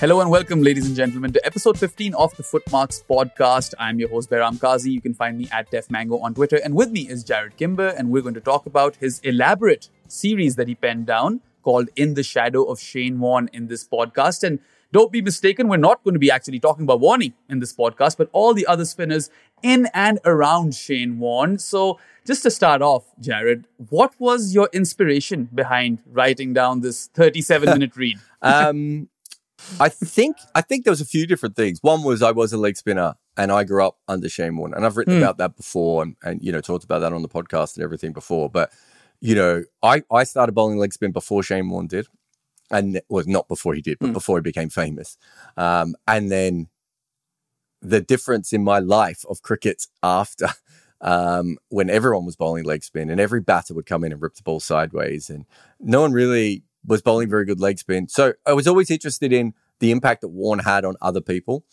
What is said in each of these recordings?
Hello and welcome, ladies and gentlemen, to episode 15 of the Footmarks podcast. I'm your host, Behram Kazi. You can find me at Def Mango on Twitter. And with me is Jarrod Kimber, and we're going to talk about his elaborate series that he penned down called In the Shadow of Shane Warne in this podcast. And don't be mistaken, we're not going to be actually talking about Warnie in this podcast, but all the other spinners in and around Shane Warne. So just to start off, Jarrod, what was your inspiration behind writing down this 37 minute read? um, I think I think there was a few different things. One was I was a leg spinner and I grew up under Shane Warne, and I've written Mm. about that before and, and you know talked about that on the podcast and everything before. But you know, I I started bowling leg spin before Shane Warne did, and well, not before he did, but Mm. before he became famous. Um, and then the difference in my life of cricket after. Um, when everyone was bowling leg spin and every batter would come in and rip the ball sideways and no one really was bowling very good leg spin. So I was always interested in the impact that Warnie had on other people.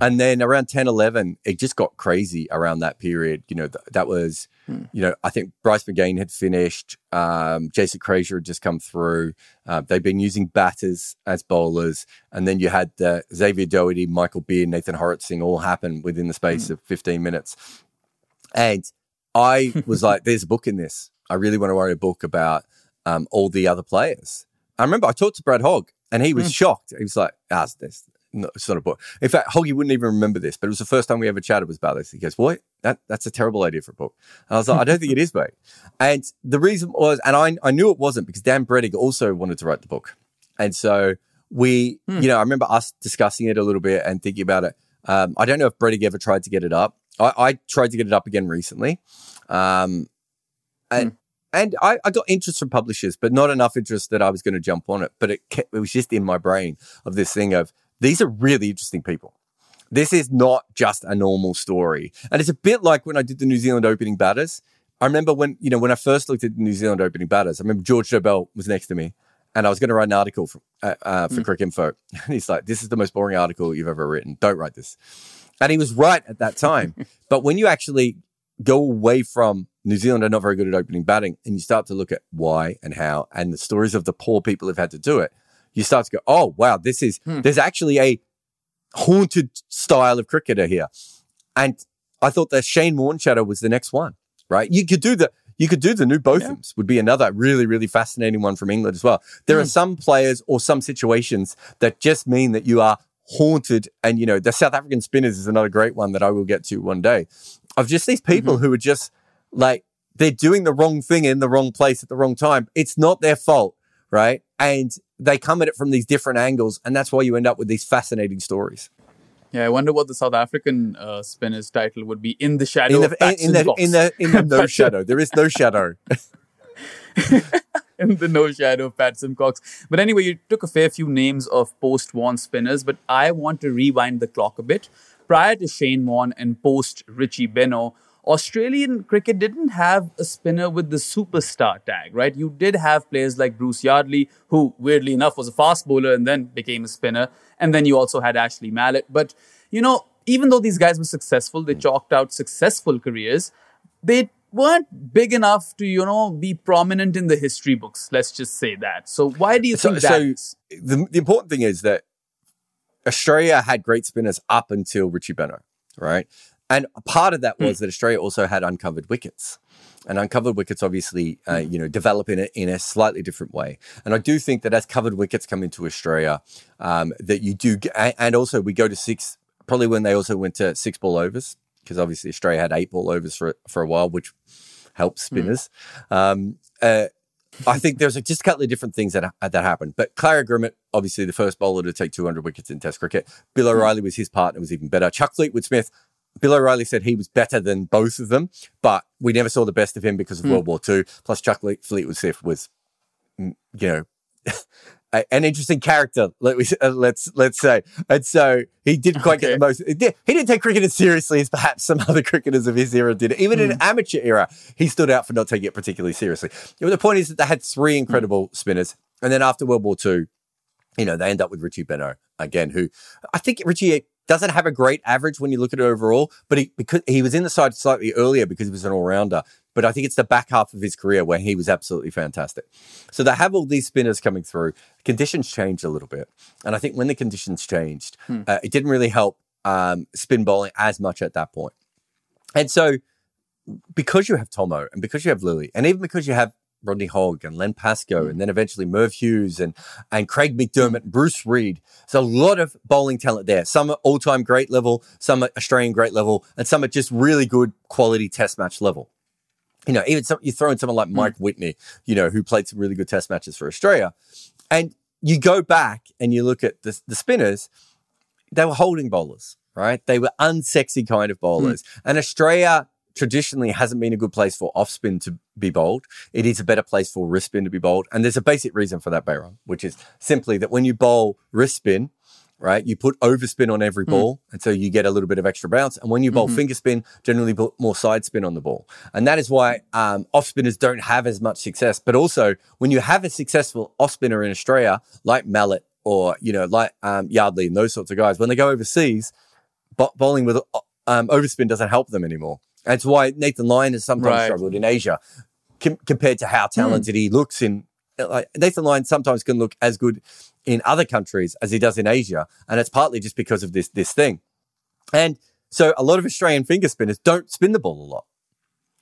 And then around 10, 11, it just got crazy around that period. You know, th- that was, you know, I think Bryce McGain had finished. Um, Jason Krejza had just come through. Uh, they'd been using batters as bowlers. And then you had uh, Xavier Doherty, Michael Beer, Nathan Hauritz all happen within the space of 15 minutes. And I was like, there's a book in this. I really want to write a book about um, all the other players. I remember I talked to Brad Hogg and he was shocked. He was like, ah, this, no, it's not a book. In fact, Hoggy wouldn't even remember this, but it was the first time we ever chatted was about this. He goes, what? That, that's a terrible idea for a book. And I was like, I don't think it is, mate. And the reason was, and I, I knew it wasn't because Dan Brettig also wanted to write the book. And so we, you know, I remember us discussing it a little bit and thinking about it. Um, I don't know if Brettig ever tried to get it up. I, I tried to get it up again recently. Um, and and I, I got interest from publishers, but not enough interest that I was going to jump on it. But it kept, it was just in my brain of this thing of these are really interesting people. This is not just a normal story, and it's a bit like when I did the New Zealand opening batters. I remember when you know when I first looked at the New Zealand opening batters. I remember George Dobell was next to me, and I was going to write an article for uh, uh, for Cricinfo. And he's like, "This is the most boring article you've ever written. Don't write this." And he was right at that time. but when you actually go away from New Zealand are not very good at opening batting, and you start to look at why and how, and the stories of the poor people who've had to do it, you start to go, "Oh wow, this is hmm. there's actually a haunted style of cricketer here." And I thought that Shane Warne Shadow was the next one, right? You could do the you could do the new Bothams would be another really really fascinating one from England as well. There are hmm. some players or some situations that just mean that you are haunted, and you know the South African spinners is another great one that I will get to one day. Of just these people who are just like they're doing the wrong thing in the wrong place at the wrong time. It's not their fault, right? And they come at it from these different angles, and that's why you end up with these fascinating stories. Yeah, I wonder what the South African uh, spinner's title would be in the shadow In of the, in, in the in the in the no shadow, there is no shadow. in the no shadow of Pat Symcox. But anyway, you took a fair few names of post Warne spinners, but I want to rewind the clock a bit. Prior to Shane Warne and post Richie Benaud, Australian cricket didn't have a spinner with the superstar tag, right? You did have players like Bruce Yardley, who weirdly enough was a fast bowler and then became a spinner. And then you also had Ashley Mallett. But, you know, even though these guys were successful, they chalked out successful careers, they weren't big enough to, you know, be prominent in the history books. Let's just say that. So why do you So, think so the, the important thing is that Australia had great spinners up until Richie Benaud, right? And part of that was that Australia also had uncovered wickets. And uncovered wickets obviously, uh, you know, develop in a, in a slightly different way. And I do think that as covered wickets come into Australia, um, that you do, and also we go to six, probably when they also went to six ball overs, because obviously Australia had eight ball overs for, for a while, which helps spinners. Um, uh, I think there's just a couple of different things that that happened. But Clarrie Grimmett, obviously the first bowler to take 200 wickets in Test cricket. Bill O'Reilly was his partner, was even better. Chuck Fleetwood Smith, Bill O'Reilly said he was better than both of them, but we never saw the best of him because of World War II. Plus, Chuck Le- Fleetwood Smith was, mm, you know, a- an interesting character. Let we uh, let's let's say, and so he didn't quite get the most. He, did, he didn't take cricket as seriously as perhaps some other cricketers of his era did. Even in an amateur era, he stood out for not taking it particularly seriously. The point is that they had three incredible spinners, and then after World War II, you know, they end up with Richie Benaud again, who I think Richie doesn't have a great average when you look at it overall, but he because he was in the side slightly earlier because he was an all rounder. But I think it's the back half of his career where he was absolutely fantastic. So they have all these spinners coming through. Conditions changed a little bit, and I think when the conditions changed, uh, it didn't really help um, spin bowling as much at that point. And so, because you have Thommo and because you have Lillee, and even because you have Rodney Hogg and Len Pascoe, and then eventually Merv Hughes and and Craig McDermott and Bruce Reid. There's a lot of bowling talent there. Some are all time great level, some are Australian great level, and some are just really good quality test match level. You know, even some, you throw in someone like hmm. Mike Whitney, you know, who played some really good test matches for Australia. And you go back and you look at the, the spinners, they were holding bowlers, right? They were unsexy kind of hmm. bowlers. And Australia traditionally hasn't been a good place for off spin to be bowled. It is a better place for wrist spin to be bowled. And there's a basic reason for that, Behram, which is simply that when you bowl wrist spin, right, you put overspin on every ball. And so you get a little bit of extra bounce. And when you bowl finger spin, generally put more side spin on the ball. And that is why um, off spinners don't have as much success. But also, when you have a successful off spinner in Australia, like Mallett or, you know, like um, Yardley and those sorts of guys, when they go overseas, bo- bowling with um, overspin doesn't help them anymore. That's why Nathan Lyon has sometimes Right. struggled in Asia com- compared to how talented he looks in. Uh, like Nathan Lyon sometimes can look as good in other countries as he does in Asia, and it's partly just because of this this thing. And so, a lot of Australian finger spinners don't spin the ball a lot,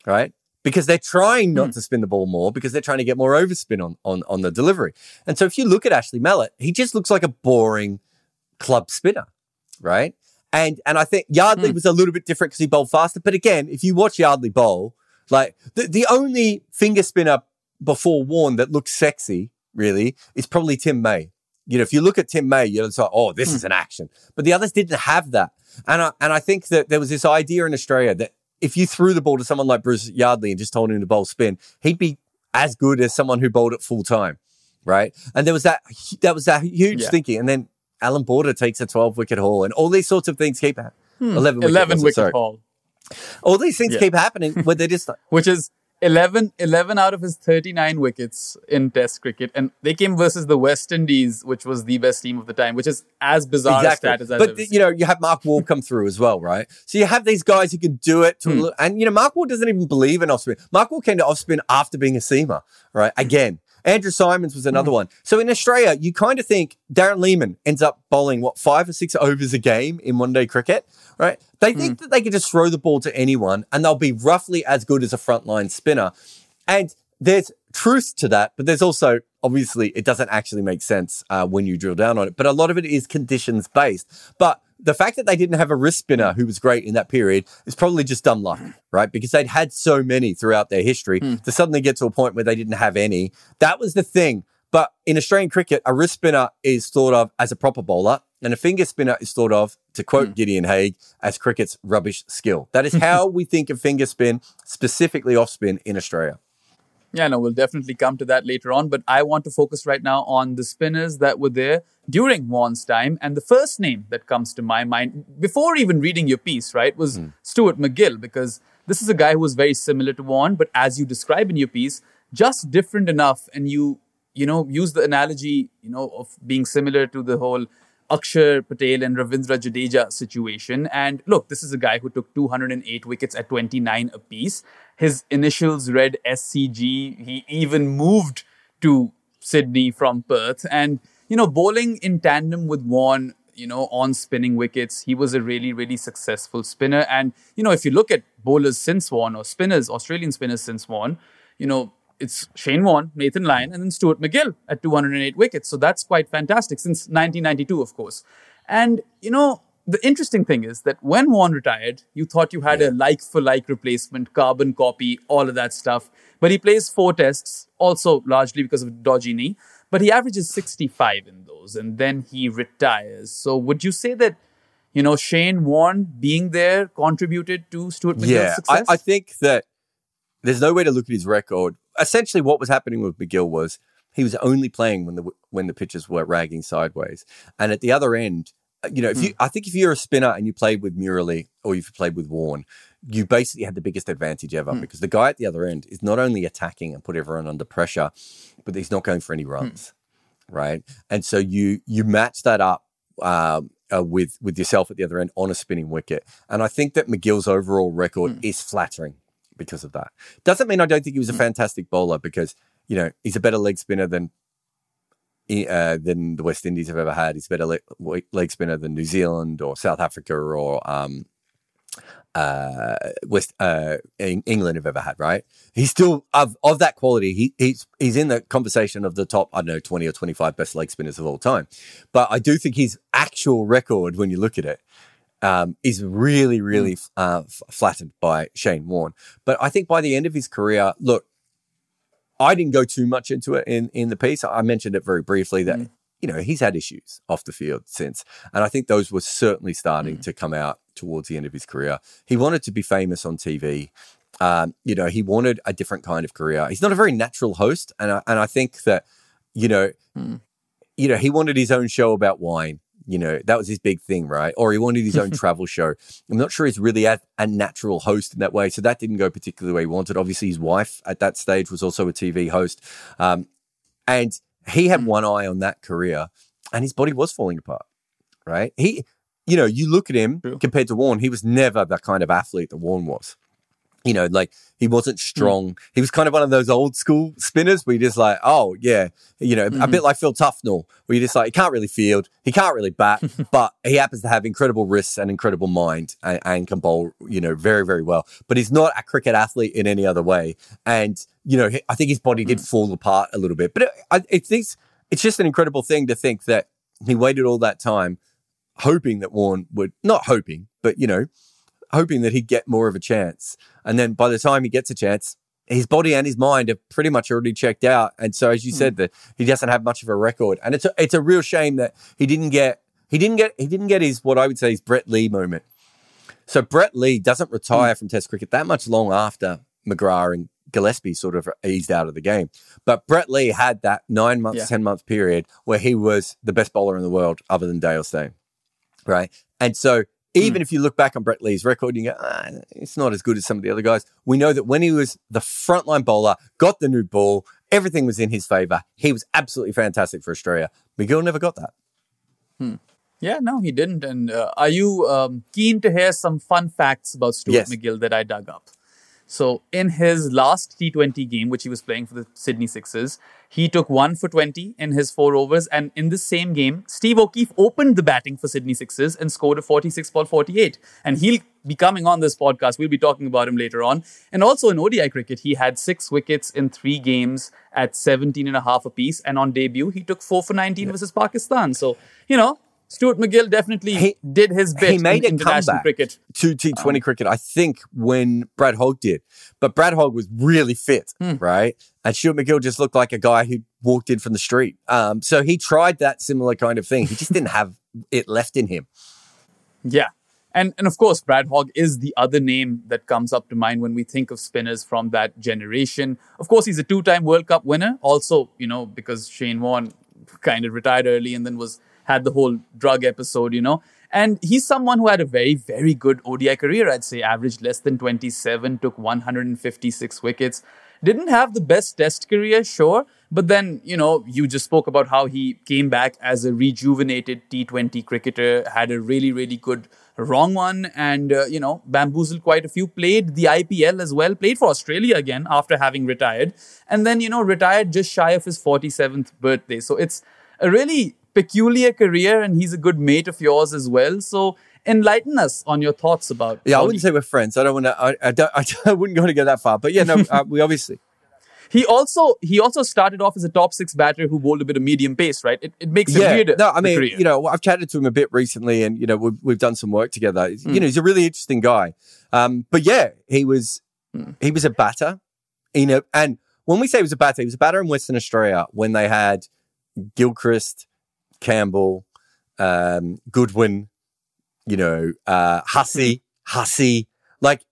right? Because they're trying not hmm. to spin the ball more because they're trying to get more overspin on, on, on the delivery. And so if you look at Ashley Mallett, he just looks like a boring club spinner, right? And and I think Yardley hmm. was a little bit different because he bowled faster. But again, if you watch Yardley bowl, like the, the only finger spinner before Warnie that looks sexy, really, is probably Tim May. You know, if you look at Tim May, you're like, oh, this hmm. is an action. But the others didn't have that. And I, and I think that there was this idea in Australia that if you threw the ball to someone like Bruce Yardley and just told him to bowl spin, he'd be as good as someone who bowled it full time, right? And there was that that was that huge Yeah. thinking. And then Allan Border takes a 12 wicket haul, and all these sorts of things keep happening. Hmm. 11 wicket, 11 was wicket haul, All these things Yeah. keep happening where they just like, which is 11, 11 out of his 39 wickets in Test cricket. And they came versus the West Indies, which was the best team of the time, which is as bizarre a stat as I've But ever you know, you have Mark Waugh come through as well, right? So you have these guys who can do it, Hmm. and you know, Mark Waugh doesn't even believe in off spin. Mark Waugh came to off spin after being a seamer, right? Again. Andrew Symonds was another Hmm. one. So in Australia, you kind of think Darren Lehmann ends up bowling what five or six overs a game in one day cricket, right? They think Hmm. that they can just throw the ball to anyone and they'll be roughly as good as a frontline spinner. And there's truth to that, but there's also obviously it doesn't actually make sense uh, when you drill down on it. But a lot of it is conditions based. But the fact that they didn't have a wrist spinner who was great in that period is probably just dumb luck, right? Because they'd had so many throughout their history hmm. to suddenly get to a point where they didn't have any. That was the thing. But in Australian cricket, a wrist spinner is thought of as a proper bowler, and a finger spinner is thought of, to quote hmm. Gideon Haigh, as cricket's rubbish skill. That is how we think of finger spin, specifically off spin in Australia. Yeah, no, we'll definitely come to that later on. But I want to focus right now on the spinners that were there during Warne's time. And the first name that comes to my mind, before even reading your piece, right, was hmm. Stuart MacGill, because this is a guy who was very similar to Warne, but as you describe in your piece, just different enough. And you, you know, use the analogy, you know, of being similar to the whole Akshar Patel and Ravindra Jadeja situation. And look, this is a guy who took 208 wickets at 29 apiece. His initials read SCG. He even moved to Sydney from Perth. And, you know, bowling in tandem with Warne you know, on spinning wickets. He was a really, really successful spinner. And, you know, if you look at bowlers since Warne or spinners, Australian spinners since Warne, you know, it's Shane Warne, Nathan Lyon, and then Stuart MacGill at 208 wickets. So that's quite fantastic since 1992, of course. And, you know, the interesting thing is that when Warne retired, you thought you had yeah. a like for like replacement, carbon copy, all of that stuff. But he plays four tests, also largely because of dodgy knee, but he averages 65 in those and then he retires. So would you say that, you know, Shane Warne being there contributed to Stuart MacGill's yeah, success? I, I think that there's no way to look at his record. Essentially, what was happening with MacGill was he was only playing when the when the pitches were ragging sideways, and at the other end, you know, if you, hmm. I think if you're a spinner and you played with Murali or you've played with Warne, you basically had the biggest advantage ever mm. because the guy at the other end is not only attacking and put everyone under pressure, but he's not going for any hmm. runs, mm. right? And so you you match that up um, uh, with with yourself at the other end on a spinning wicket, and I think that MacGill's overall record is flattering because of that. Doesn't mean I don't think he was a hmm. fantastic bowler because you know he's a better leg spinner than uh, than the West Indies have ever had. He's a better leg, leg spinner than New Zealand or South Africa or um, uh, West uh, England have ever had. Right? He's still of of that quality. He, he's he's in the conversation of the top. I don't know twenty or twenty five best leg spinners of all time. But I do think his actual record, when you look at it, um, is really, really mm. uh, f- flattered by Shane Warne. But I think by the end of his career, look, I didn't go too much into it in, in the piece. I mentioned it very briefly that, mm. you know, he's had issues off the field since. And I think those were certainly starting mm. to come out towards the end of his career. He wanted to be famous on TV. Um, you know, he wanted a different kind of career. He's not a very natural host. And I, and I think that, you know, mm. you know, he wanted his own show about wine you know, that was his big thing, right? Or he wanted his own travel show. I'm not sure he's really a, a, natural host in that way. So that didn't go particularly the way he wanted. Obviously, his wife at that stage was also a TV host. Um, and he had hmm. one eye on that career and his body was falling apart, right? He, you know, you look at him True. compared to Warnie, he was never the kind of athlete that Warnie was you know, like he wasn't hmm. strong. Mm. He was kind of one of those old school spinners where you're just like, oh yeah, you know, mm-hmm. a bit like Phil Tufnell, where you're just like, he can't really field, he can't really bat, but he happens to have incredible wrists and incredible mind and, and, can bowl, you know, very very well. But he's not a cricket athlete in any other way. And you know, I think his body did mm. fall apart a little bit. But it, it's it's just an incredible thing to think that he waited all that time, hoping that Warnie would not hoping, but you know hoping that he'd get more of a chance. And then by the time he gets a chance, his body and his mind are pretty much already checked out. And so, as you mm. said, that he doesn't have much of a record, and it's a, it's a real shame that he didn't get he didn't get he didn't get his what I would say his Brett Lee moment. So Brett Lee doesn't retire mm. from Test cricket that much long after McGrath and Gillespie sort of eased out of the game. But Brett Lee had that nine months, yeah. ten month period where he was the best bowler in the world, other than Dale Steyn, right? And so even mm. if you look back on Brett Lee's record, you go, ah, it's not as good as some of the other guys. We know that when he was the frontline bowler, got the new ball, everything was in his favour. He was absolutely fantastic for Australia. MacGill never got that. Hmm. Yeah, no, he didn't. And uh, are you um, keen to hear some fun facts about Stuart yes. MacGill that I dug up? So in his last T20 game, which he was playing for the Sydney Sixers, he took one for 20 in his four overs. And in the same game, Steve O'Keefe opened the batting for Sydney Sixers and scored a 46 ball 48. And he'll be coming on this podcast. We'll be talking about him later on. And also in ODI cricket, he had six wickets in three games at 17 and a half apiece. And on debut, he took four for 19 versus Pakistan. So, you know, Stuart MacGill definitely he, did his bit he made in international cricket. To T20 um, cricket, I think, when Brad Hogg did. But Brad Hogg was really fit, hmm. right? And Stuart MacGill just looked like a guy who walked in from the street. Um, so he tried that similar kind of thing. He just didn't have it left in him. Yeah. And, and of course, Brad Hogg is the other name that comes up to mind when we think of spinners from that generation. Of course, he's a two time World Cup winner. Also, you know, because Shane Warne kind of retired early and then was had the whole drug episode, you know. And he's someone who had a very, very good ODI career, I'd say, averaged less than 27, took 156 wickets. Didn't have the best test career, sure, but then, you know, you just spoke about how he came back as a rejuvenated T20 cricketer, had a really, really good wrong one, and, uh, you know, bamboozled quite a few. Played the IPL as well, played for Australia again after having retired, and then, you know, retired just shy of his 47th birthday. So it's a really peculiar career, and he's a good mate of yours as well. So enlighten us on your thoughts about. Yeah, I wouldn't say we're friends. I don't want to. I, I don't. I, I wouldn't go to go that far. But yeah, no, uh, we obviously. He also he also started off as a top six batter who bowled a bit of medium pace, right? It, it makes Yeah, weirder. no, I mean, you know, I've chatted to him a bit recently, and you know, we've we've done some work together. You know, he's a really interesting guy. Um, but yeah, he was he was a batter, you know, and when we say he was a batter, he was a batter in Western Australia when they had Gilchrist, Campbell, um, Goodwin, you know, uh, Hussey, Hussey, like,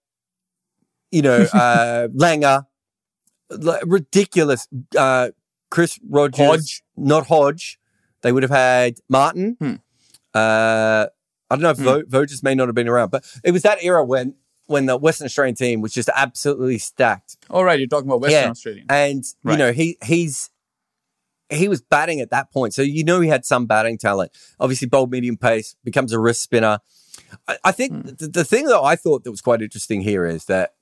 you know, uh, Langer, like, ridiculous. Uh, Chris Rogers, Hodge. not Hodge. They would have had Martyn. Hmm. Uh, I don't know if Hmm. Vo- Voges may not have been around, but it was that era when when the Western Australian team was just absolutely stacked. All right, you're talking about Western Yeah. Australian. And you know, he he's he was batting at that point, so you know he had some batting talent. Obviously, bowled medium pace becomes a wrist spinner. I, I think Hmm. the, the thing that I thought that was quite interesting here is that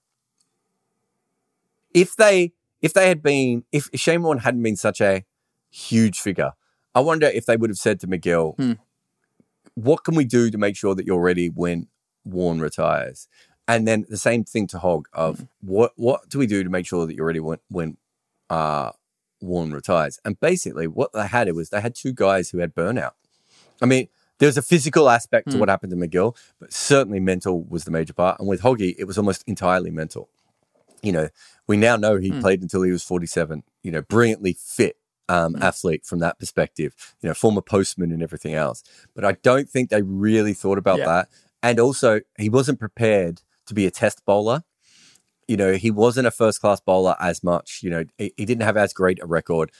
if they if they had been if Shane Warne hadn't been such a huge figure, I wonder if they would have said to MacGill, Hmm. "What can we do to make sure that you're ready when Warnie retires?" And then the same thing to Hogg of Hmm. what what do we do to make sure that you're ready when when uh, Warnie retires? And basically, what they had it was they had two guys who had burnout. I mean, there's a physical aspect to Hmm. what happened to MacGill, but certainly mental was the major part. And with Hoggy, it was almost entirely mental. You know, we now know he Hmm. played until he was 47. You know, brilliantly fit um, Hmm. athlete from that perspective. You know, former postman and everything else. But I don't think they really thought about Yeah. that. And also, he wasn't prepared to be a test bowler. You know, he wasn't a first class bowler as much. You know, he, he didn't have as great a record.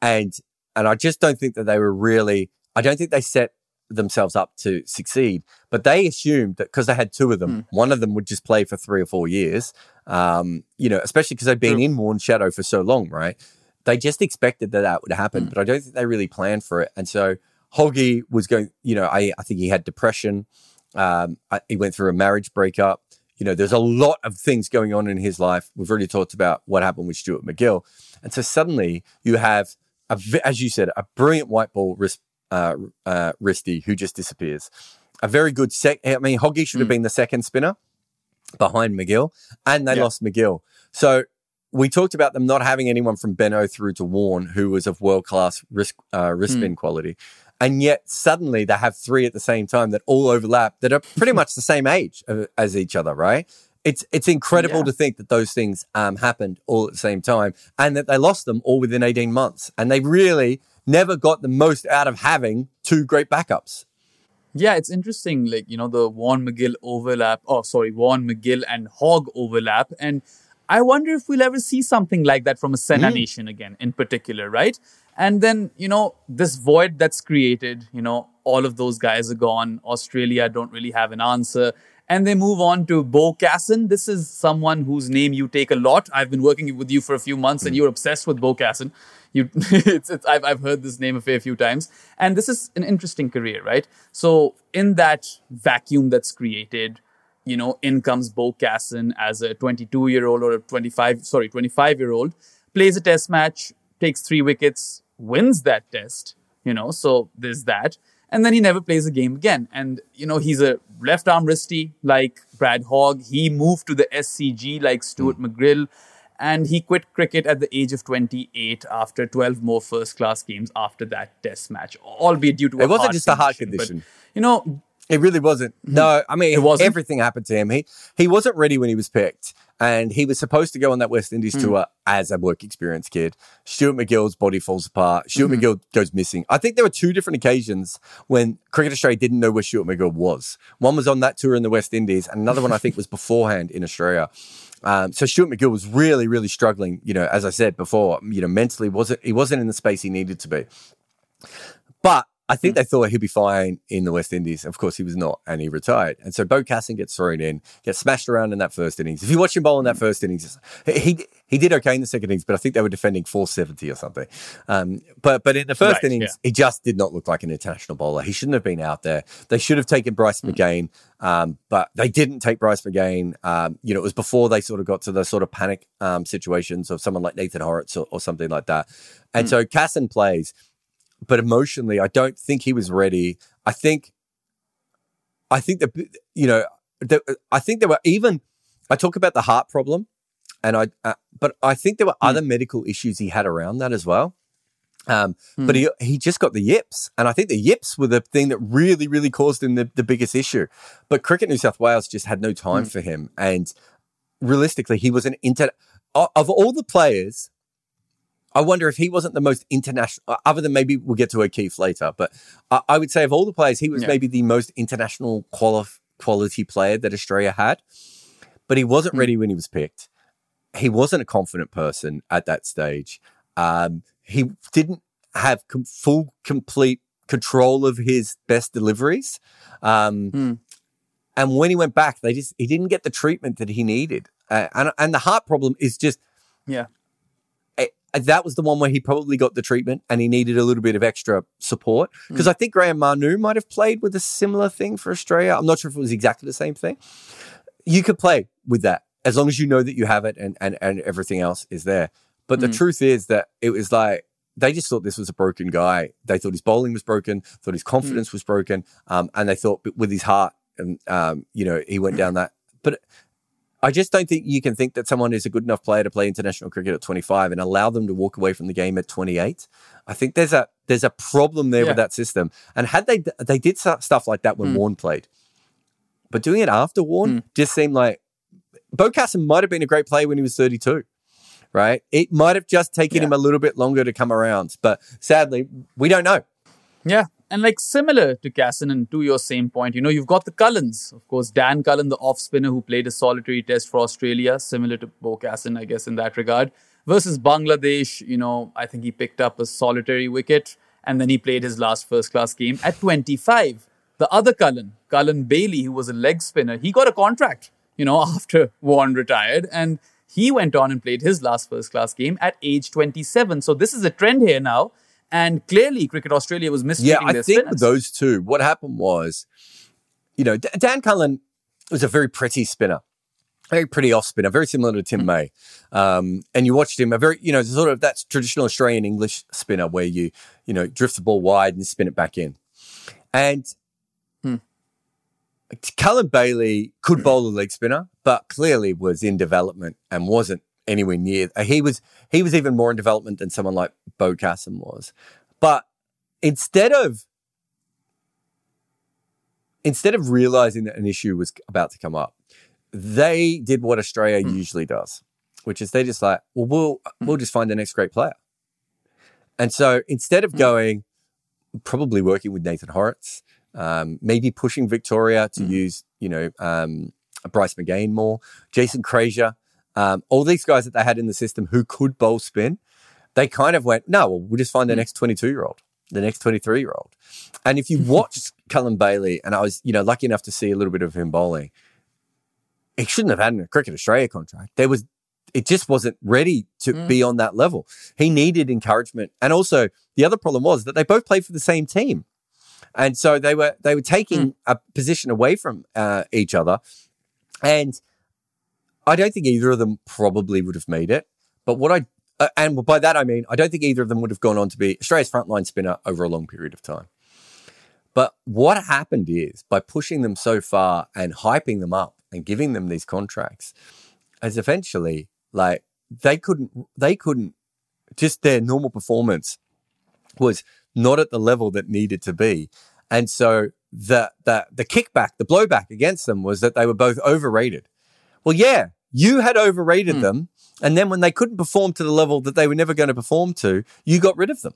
And and I just don't think that they were really. I don't think they set themselves up to succeed. But they assumed that because they had two of them, Hmm. one of them would just play for three or four years. Um, you know, especially because they've been True. in Warnie's shadow for so long, right? They just expected that that would happen, Hmm. but I don't think they really planned for it. And so Hoggy was going. You know, I I think he had depression. Um, I, he went through a marriage breakup. You know, there's a lot of things going on in his life. We've already talked about what happened with Stuart MacGill, and so suddenly you have, a, as you said, a brilliant white ball wrist, uh, uh, wristy who just disappears. A very good sec. I mean, Hoggy should have Mm. been the second spinner behind MacGill, and they Yeah. lost MacGill. So we talked about them not having anyone from Benaud through to Warnie who was of world class wrist uh, wrist Hmm. spin quality, and yet suddenly they have three at the same time that all overlap that are pretty much the same age uh, as each other, right? It's it's incredible Yeah. to think that those things um, happened all at the same time, and that they lost them all within eighteen months, and they really never got the most out of having two great backups. Yeah, it's interesting. Like, you know, the Warren MacGill overlap. Oh, sorry, Warren MacGill and Hogg overlap. And I wonder if we'll ever see something like that from a SENA Mm. Nation again, in particular, right? And then, you know, this void that's created, you know, all of those guys are gone. Australia don't really have an answer. And they move on to Beau Casson. This is someone whose name you take a lot. I've been working with you for a few months and hmm. you're obsessed with Beau Casson. You, it's, it's, I've, I've heard this name a fair few times. And this is an interesting career, right? So, in that vacuum that's created, you know, in comes Beau Casson as a 22 year old or a 25, sorry, 25 year old, plays a test match, takes three wickets, wins that test, you know, so there's that. And then he never plays a game again. And, you know, he's a left arm wristy like Brad Hogg. He moved to the SCG like Stuart hmm. MacGill. And he quit cricket at the age of 28 after 12 more first class games after that test match, albeit due to a It wasn't just a heart But, condition. you know, It really wasn't. Mm-hmm. No, I mean, It wasn't? everything happened to him. He he wasn't ready when he was picked, and he was supposed to go on that West Indies hmm. tour as a work experience kid. Stuart MacGill's body falls apart. Stuart mm-hmm. MacGill goes missing. I think there were two different occasions when Cricket Australia didn't know where Stuart MacGill was. One was on that tour in the West Indies, and another one I think was beforehand in Australia. Um, so Stuart MacGill was really, really struggling. You know, as I said before, you know, mentally wasn't he wasn't in the space he needed to be. But I think they thought he'd be fine in the West Indies. Of course, he was not, and he retired. And so Beau Casson gets thrown in, gets smashed around in that first innings. If you watch him bowl in that first innings, he he did okay in the second innings, but I think they were defending 470 or something. Um, but but in the first Right, innings, yeah. he just did not look like an international bowler. He shouldn't have been out there. They should have taken Bryce McGain, um, but they didn't take Bryce McGain. Um, you know, it was before they sort of got to the sort of panic um, situations of someone like Nathan Hauritz or, or something like that. And so Casson plays but emotionally, I don't think he was ready. I think, I think that you know, the, I think there were even. I talk about the heart problem, and I, uh, but I think there were Hmm. other medical issues he had around that as well. Um, Hmm. But he he just got the yips, and I think the yips were the thing that really really caused him the, the biggest issue. But Cricket New South Wales just had no time for him, and realistically, he was an inter of all the players. I wonder if he wasn't the most international, other than maybe we'll get to O'Keefe later. But I, I would say of all the players, he was Yeah. maybe the most international quali- quality player that Australia had. But he wasn't Hmm. ready when he was picked. He wasn't a confident person at that stage. Um, he didn't have com- full, complete control of his best deliveries. Um, Hmm. And when he went back, they just he didn't get the treatment that he needed. Uh, and and the heart problem is just Yeah. That was the one where he probably got the treatment and he needed a little bit of extra support because I think Graham Manou might have played with a similar thing for Australia. I'm not sure if it was exactly the same thing. You could play with that as long as you know that you have it and and, and everything else is there. But the truth is that it was like they just thought this was a broken guy. They thought his bowling was broken, thought his confidence was broken, um, and they thought with his heart, and um, you know, he went down that. But I just don't think you can think that someone is a good enough player to play international cricket at 25 and allow them to walk away from the game at 28. I think there's a there's a problem there Yeah. with that system. And had they they did stuff like that when hmm. Warnie played, but doing it after Warnie hmm. just seemed like Beau Casson might have been a great player when he was 32. Right? It might have just taken Yeah. him a little bit longer to come around, but sadly, we don't know. Yeah. And like similar to Casson and to your same point, you know, you've got the Cullens. Of course, Dan Cullen, the off spinner who played a solitary test for Australia, similar to Beau Casson, I guess, in that regard. Versus Bangladesh, you know, I think he picked up a solitary wicket and then he played his last first class game at 25. The other Cullen, Cullen Bailey, who was a leg spinner, he got a contract, you know, after Warnie retired. And he went on and played his last first class game at age 27. So this is a trend here now. And clearly, Cricket Australia was Yeah, mistreating I think spinners. with those two, what happened was, you know, Dan Cullen was a very pretty spinner, very pretty off spinner, very similar to Tim hmm. May. Um, and you watched him a very, you know, sort of that's traditional Australian English spinner where you, you know, drift the ball wide and spin it back in. And hmm. Cullen Bailey could hmm. bowl a leg spinner, but clearly was in development and wasn't anywhere near. He was he was even more in development than someone like Beau Casson was. But instead of instead of realizing that an issue was about to come up, they did what Australia usually does, which is they just like, well, we'll we'll just find the next great player. And so instead of going, probably working with Nathan Hauritz, um, maybe pushing Victoria to use, you know, um, Bryce McGain more, Jason Krejza, um, all these guys that they had in the system who could bowl spin, they kind of went, no, well, we'll just find the hmm. next 22 year old, the next 23 year old. And if you watched Cullen Bailey, and I was, you know, lucky enough to see a little bit of him bowling, he shouldn't have had a Cricket Australia contract. There was, it just wasn't ready to hmm. be on that level. He needed encouragement. And also, the other problem was that they both played for the same team. And so they were they were taking hmm. a position away from uh, each other, and I don't think either of them probably would have made it. But what I uh, and by that I mean I don't think either of them would have gone on to be Australia's frontline spinner over a long period of time. But what happened is by pushing them so far and hyping them up and giving them these contracts, is eventually like they couldn't they couldn't just their normal performance was not at the level that needed to be. And so the the the kickback, the blowback against them was that they were both overrated. Well, yeah, you had overrated them, and then when they couldn't perform to the level that they were never going to perform to, you got rid of them,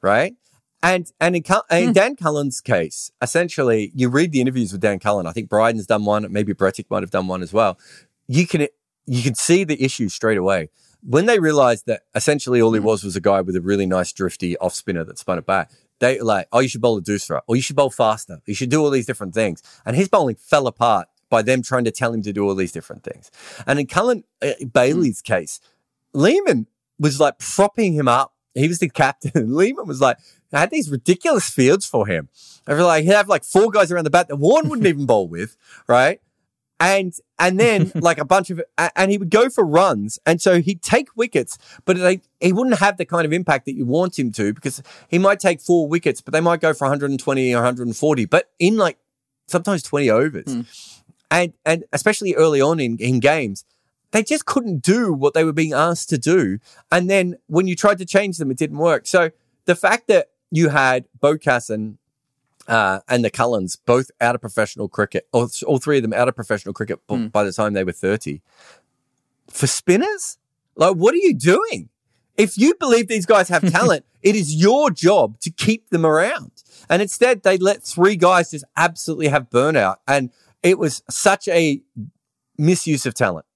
right? And and in, in hmm. Dan Cullen's case, essentially, you read the interviews with Dan Cullen. I think Brydon's done one, maybe Brettig might have done one as well. You can you can see the issue straight away when they realized that essentially all he hmm. was was a guy with a really nice drifty off spinner that spun it back. They like, oh, you should bowl a doosra, or you should bowl faster. You should do all these different things. And his bowling fell apart by them trying to tell him to do all these different things. And in Cullen uh, Bailey's case, Lehmann was like propping him up. He was the captain. Lehmann was like, I had these ridiculous fields for him. I feel like he'd have like four guys around the bat that Warnie wouldn't even bowl with, right? and and then like a bunch of and he would go for runs and so he'd take wickets but they, he wouldn't have the kind of impact that you want him to because he might take four wickets but they might go for 120 or 140 but in like sometimes 20 overs mm. And and especially early on in, in games they just couldn't do what they were being asked to do and then when you tried to change them it didn't work so the fact that you had Bocas uh, and the Cullens, both out of professional cricket, all, all three of them out of professional cricket mm. by the time they were 30. For spinners? Like, what are you doing? If you believe these guys have talent, it is your job to keep them around. And instead, they let three guys just absolutely have burnout. And it was such a misuse of talent.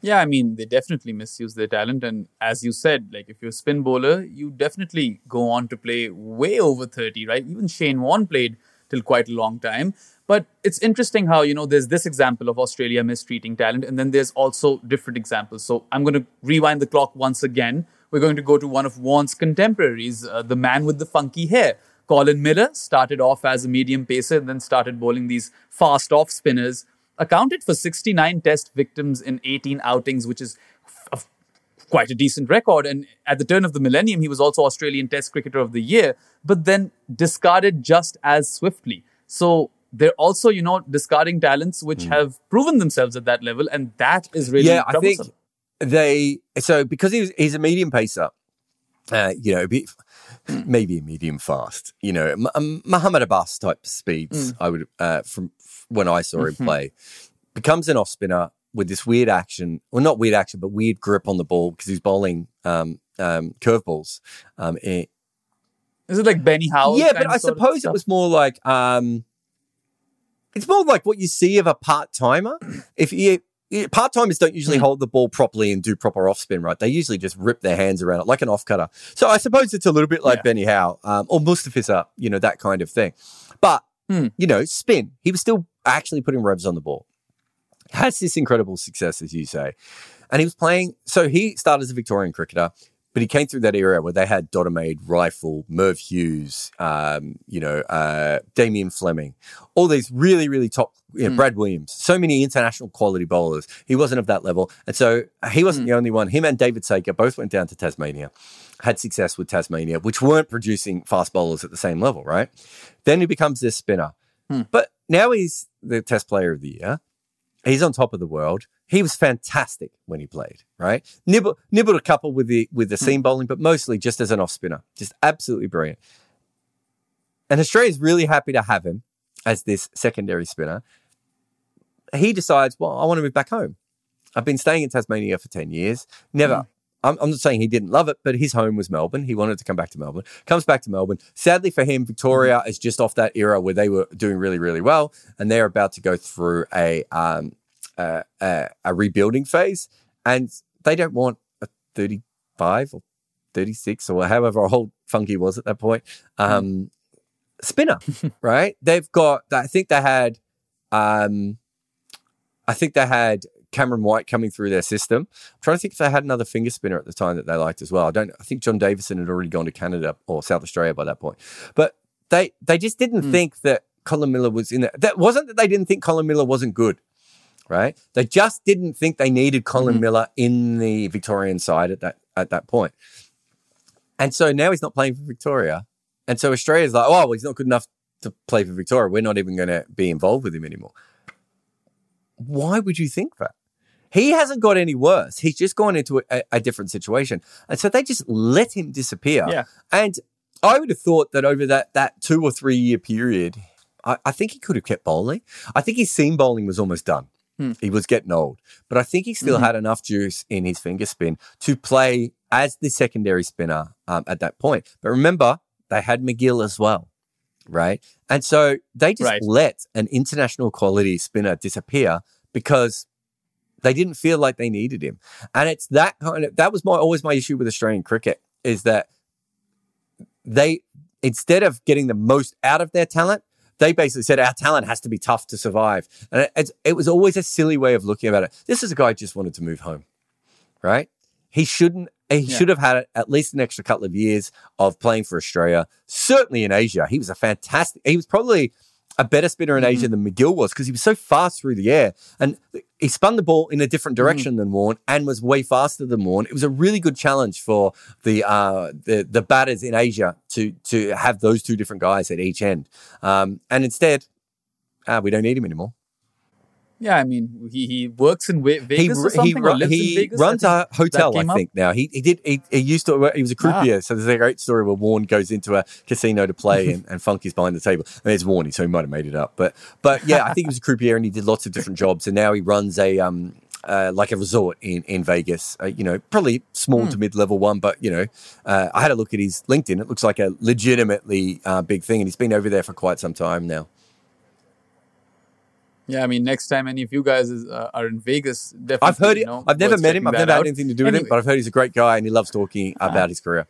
Yeah, I mean, they definitely misuse their talent. And as you said, like if you're a spin bowler, you definitely go on to play way over 30, right? Even Shane Warne played till quite a long time. But it's interesting how, you know, there's this example of Australia mistreating talent, and then there's also different examples. So I'm going to rewind the clock once again. We're going to go to one of Warne's contemporaries, uh, the man with the funky hair. Colin Miller started off as a medium pacer and then started bowling these fast off spinners accounted for 69 test victims in 18 outings, which is quite a decent record. And at the turn of the millennium, he was also Australian Test Cricketer of the Year, but then discarded just as swiftly. So they're also, you know, discarding talents which mm. have proven themselves at that level, and that is really yeah. I think they so because he's he's a medium pacer, uh, you know, be, maybe a medium fast, you know, M- Mohammad Abbas type speeds. Mm. I would uh, from when I saw him mm-hmm. play. Becomes an off spinner with this weird action, well, not weird action, but weird grip on the ball because he's bowling um, um, curveballs. Um, Is it like Benny Howell? Yeah, but I suppose it was more like um, it's more like what you see of a part timer. if you part timers don't usually mm. hold the ball properly and do proper off spin, right? They usually just rip their hands around it like an off cutter. So I suppose it's a little bit like yeah. Benny Howe um, or Mustafizur, you know, that kind of thing. But mm. you know, spin. He was still actually putting revs on the ball. Has this incredible success, as you say. And he was playing, so he started as a Victorian cricketer, but he came through that era where they had Dodemaide, Reiffel, Merv Hughes, um, you know, uh, Damien Fleming, all these really, really top, you know, mm. Brad Williams, so many international quality bowlers. He wasn't of that level. And so he wasn't mm. the only one. Him and David Saker both went down to Tasmania, had success with Tasmania, which weren't producing fast bowlers at the same level, right? Then he becomes this spinner. Mm. But now he's the Test Player of the Year. He's on top of the world. He was fantastic when he played, right? Nibbled, nibbled a couple with the with the seam bowling, but mostly just as an off spinner. Just absolutely brilliant. And Australia's really happy to have him as this secondary spinner. He decides, well, I want to move back home. I've been staying in Tasmania for 10 years. Never, mm. I'm, I'm not saying he didn't love it, but his home was Melbourne. He wanted to come back to Melbourne. Comes back to Melbourne. Sadly for him, Victoria is just off that era where they were doing really, really well, and they're about to go through a um, a, a, a rebuilding phase, and they don't want a 35 or 36 or however old Funky was at that point. Um, spinner, right? They've got. I think they had. Um, I think they had Cameron White coming through their system. I'm trying to think if they had another finger spinner at the time that they liked as well. I don't. I think John Davison had already gone to Canada or South Australia by that point. But they they just didn't mm. think that Colin Miller was in it. That wasn't that they didn't think Colin Miller wasn't good, right? They just didn't think they needed Colin mm-hmm. Miller in the Victorian side at that at that point. And so now he's not playing for Victoria. And so Australia's like, oh, well, he's not good enough to play for Victoria. We're not even going to be involved with him anymore. Why would you think that? He hasn't got any worse. He's just gone into a, a different situation. And so they just let him disappear. Yeah. And I would have thought that over that, that two or three year period, I, I think he could have kept bowling. I think his seam bowling was almost done. Hmm. He was getting old, but I think he still mm-hmm. had enough juice in his finger spin to play as the secondary spinner um, at that point. But remember, they had MacGill as well, right? And so they just right. let an international quality spinner disappear because they didn't feel like they needed him. And it's that kind of that was my always my issue with Australian cricket is that they instead of getting the most out of their talent, they basically said our talent has to be tough to survive. And it, it was always a silly way of looking about it. This is a guy who just wanted to move home, right? He shouldn't. He yeah. should have had at least an extra couple of years of playing for Australia. Certainly in Asia, he was a fantastic. He was probably a better spinner in Mm-hmm. Asia than MacGill was because he was so fast through the air and he spun the ball in a different Mm-hmm. direction than Warnie and was way faster than Warnie. It was a really good challenge for the uh, the the batters in Asia to to have those two different guys at each end. Um, and instead, uh, we don't need him anymore. Yeah, I mean, he, he works in Vegas he, or he, or he Vegas. runs a hotel, I came up. think. Now he, he did. He, he used to. He was a croupier, so there's a great story where Warnie goes into a casino to play, and, and Funky's behind the table. And it's Warnie, so he might have made it up. But but yeah, I think he was a croupier, and he did lots of different jobs, and now he runs a um. Uh, like a resort in in Vegas, uh, you know, probably small Hmm. to mid level one, but you know, uh, I had a look at his LinkedIn. It looks like a legitimately uh, big thing, and he's been over there for quite some time now. Yeah, I mean, next time any of you guys is, uh, are in Vegas, definitely. I've heard you it. know, I've never met him. I've never had out. anything to do with him, but I've heard he's a great guy and he loves talking about his career.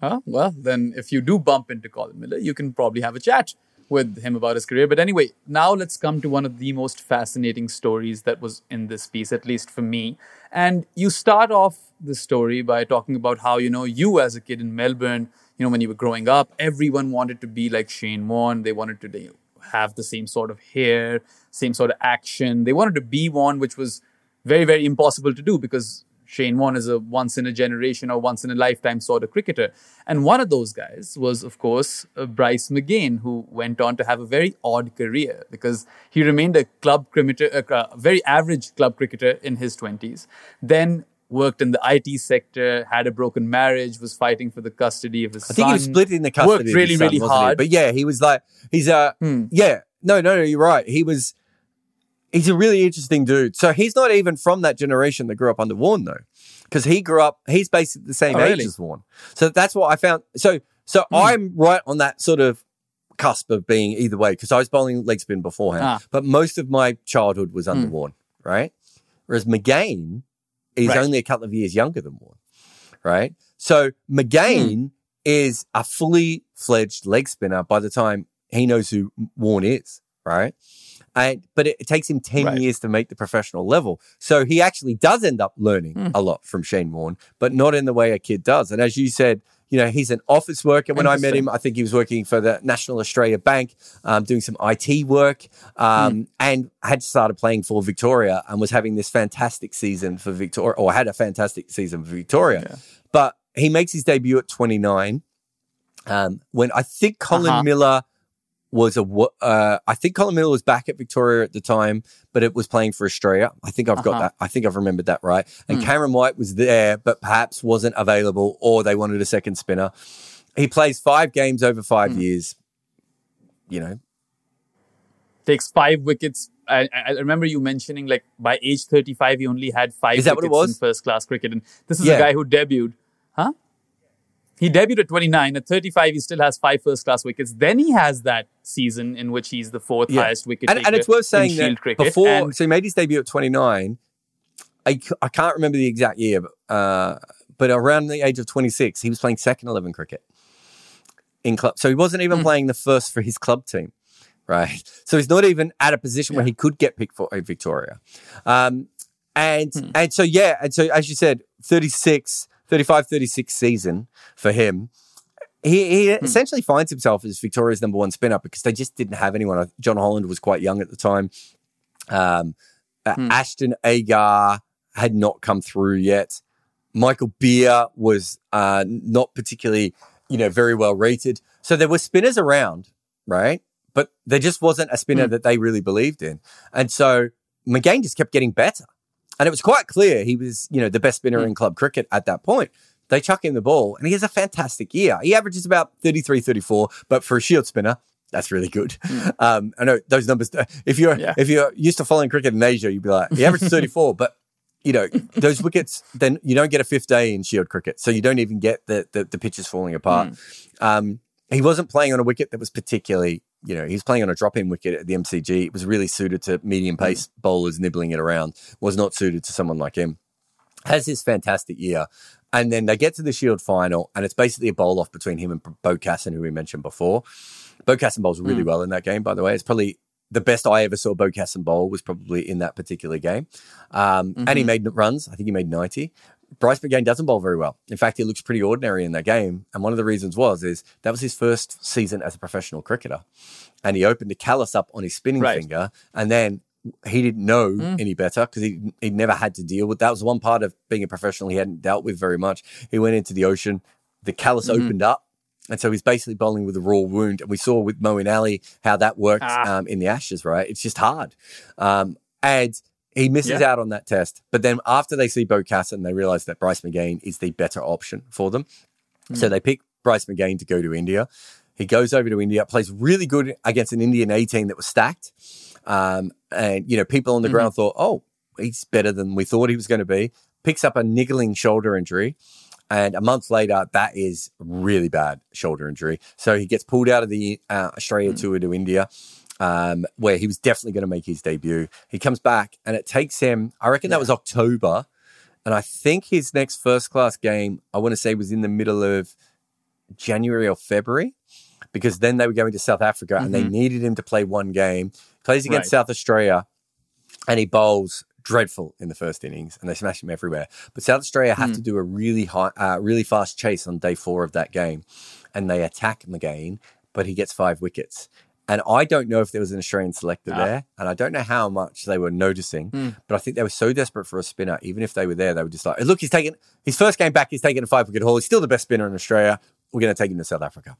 Huh? Well, then if you do bump into Colin Miller, you can probably have a chat with him about his career. But anyway, now let's come to one of the most fascinating stories that was in this piece, at least for me. And you start off the story by talking about how, you know, you as a kid in Melbourne, you know, when you were growing up, everyone wanted to be like Shane Warne. They wanted to you have the same sort of hair, same sort of action. They wanted to be one, which was very, very impossible to do because Shane Warne is a once in a generation or once in a lifetime sort of cricketer. And one of those guys was, of course, uh, Bryce McGain, who went on to have a very odd career because he remained a club cricketer, a very average club cricketer in his 20s. Then worked in the IT sector, had a broken marriage, was fighting for the custody of his son. I think he was split in the custody. Worked really, son, really he? hard. Hmm. But yeah, he was like he's a yeah. No, no, no. You're right. He was. He's a really interesting dude. So he's not even from that generation that grew up under Warne though, because he grew up. He's basically the same Oh, age really? as Warne. So that's what I found. So so Hmm. I'm right on that sort of cusp of being either way because I was bowling leg spin beforehand, Ah. but most of my childhood was under Hmm. Warne, right? Whereas McGain is Right. only a couple of years younger than Warne, right? So McGain is a fully fledged leg spinner by the time he knows who Warne is, right? And but it, it takes him ten Right. years to make the professional level. So he actually does end up learning Hmm. a lot from Shane Warne, but not in the way a kid does. And as you said, you know, he's an office worker. When I met him, I think he was working for the National Australia Bank, um, doing some IT work, um, Hmm. and had started playing for Victoria and was having this fantastic season for Victoria, or had a fantastic season for Victoria. Yeah. But he makes his debut at 29. Um, when I think Colin Uh-huh. Miller was a, uh, I think Colin Miller was back at Victoria at the time, but it was playing for Australia. I think I've got Uh-huh. that. I think I've remembered that right. And Hmm. Cameron White was there, but perhaps wasn't available, or they wanted a second spinner. He plays five games over five Hmm. years. You know, takes five wickets. I, I remember you mentioning like by age 35, he only had five Is that what wickets it in first class cricket. And this is Yeah. a guy who debuted, huh? He debuted at 29. At 35, he still has five first class wickets. Then he has that season in which he's the fourth Yeah. highest wicket and, and it's worth saying that cricket. before, And- so he made his debut at 29. I can't remember the exact year, but, uh, but around the age of 26, he was playing second 11 cricket in club. So he wasn't even playing the first for his club team, right? So he's not even at a position where he could get picked for uh, Victoria. Um, and, Hmm. and so, yeah. And so, as you said, 36, 35, 36 season for him. He, he Hmm. essentially finds himself as Victoria's number one spinner because they just didn't have anyone. John Holland was quite young at the time. Um, uh, Hmm. Ashton Agar had not come through yet. Michael Beer was uh, not particularly, you know, very well rated. So there were spinners around, right? But there just wasn't a spinner Hmm. that they really believed in. And so McGain just kept getting better. And it was quite clear he was, you know, the best spinner Hmm. in club cricket at that point. They chuck him the ball and he has a fantastic year. He averages about 33, 34, but for a shield spinner, that's really good. Um, I know those numbers. If you're. Yeah. if you're used to following cricket in Asia, you'd be like, he averages 34, but you know those wickets. Then you don't get a fifth day in Shield cricket, so you don't even get the the, the pitches falling apart. Um, he wasn't playing on a wicket that was particularly, you know, he was playing on a drop in wicket at the MCG. It was really suited to medium hmm. pace bowlers nibbling it around. Was not suited to someone like him. Has this fantastic year. And then they get to the Shield final, and it's basically a bowl off between him and Beau Casson, who we mentioned before. Beau Casson bowls really hmm. well in that game, by the way. It's probably the best I ever saw Beau Casson bowl was probably in that particular game. Um, And he mm-hmm. made runs. I think he made 90. Bryce McGain doesn't bowl very well. In fact, he looks pretty ordinary in that game. And one of the reasons was is that was his first season as a professional cricketer. And he opened a callus up on his spinning Right. finger. And then he didn't know Mm. any better because he he never had to deal with that was one part of being a professional he hadn't dealt with very much. He went into the ocean, the callus Mm-hmm. opened up. And so he's basically bowling with a raw wound. And we saw with Moeen Ali how that worked Ah. um, in the Ashes, right? It's just hard. Um, and he misses Yeah. out on that test. But then after they see Beau Casson, they realize that Bryce McGain is the better option for them. So they pick Bryce McGain to go to India. He goes over to India, plays really good against an Indian A team that was stacked. Um, and, you know, people on the ground thought, oh, he's better than we thought he was going to be. Picks up a niggling shoulder injury. And a month later, that is really bad shoulder injury. So he gets pulled out of the uh, Australia tour to India, um, where he was definitely going to make his debut. He comes back, and it takes him, I reckon that was October. And I think his next first class game, I want to say, was in the middle of January or February, because then they were going to South Africa and they needed him to play one game. Plays against Right. South Australia, and he bowls dreadful in the first innings, and they smash him everywhere. But South Australia have to do a really high, uh, really fast chase on day four of that game, and they attack McGain, but he gets five wickets. And I don't know if there was an Australian selector Ah. there, and I don't know how much they were noticing, but I think they were so desperate for a spinner. Even if they were there, they were just like, "Look, he's taking his first game back. He's taking a five wicket haul. He's still the best spinner in Australia. We're going to take him to South Africa."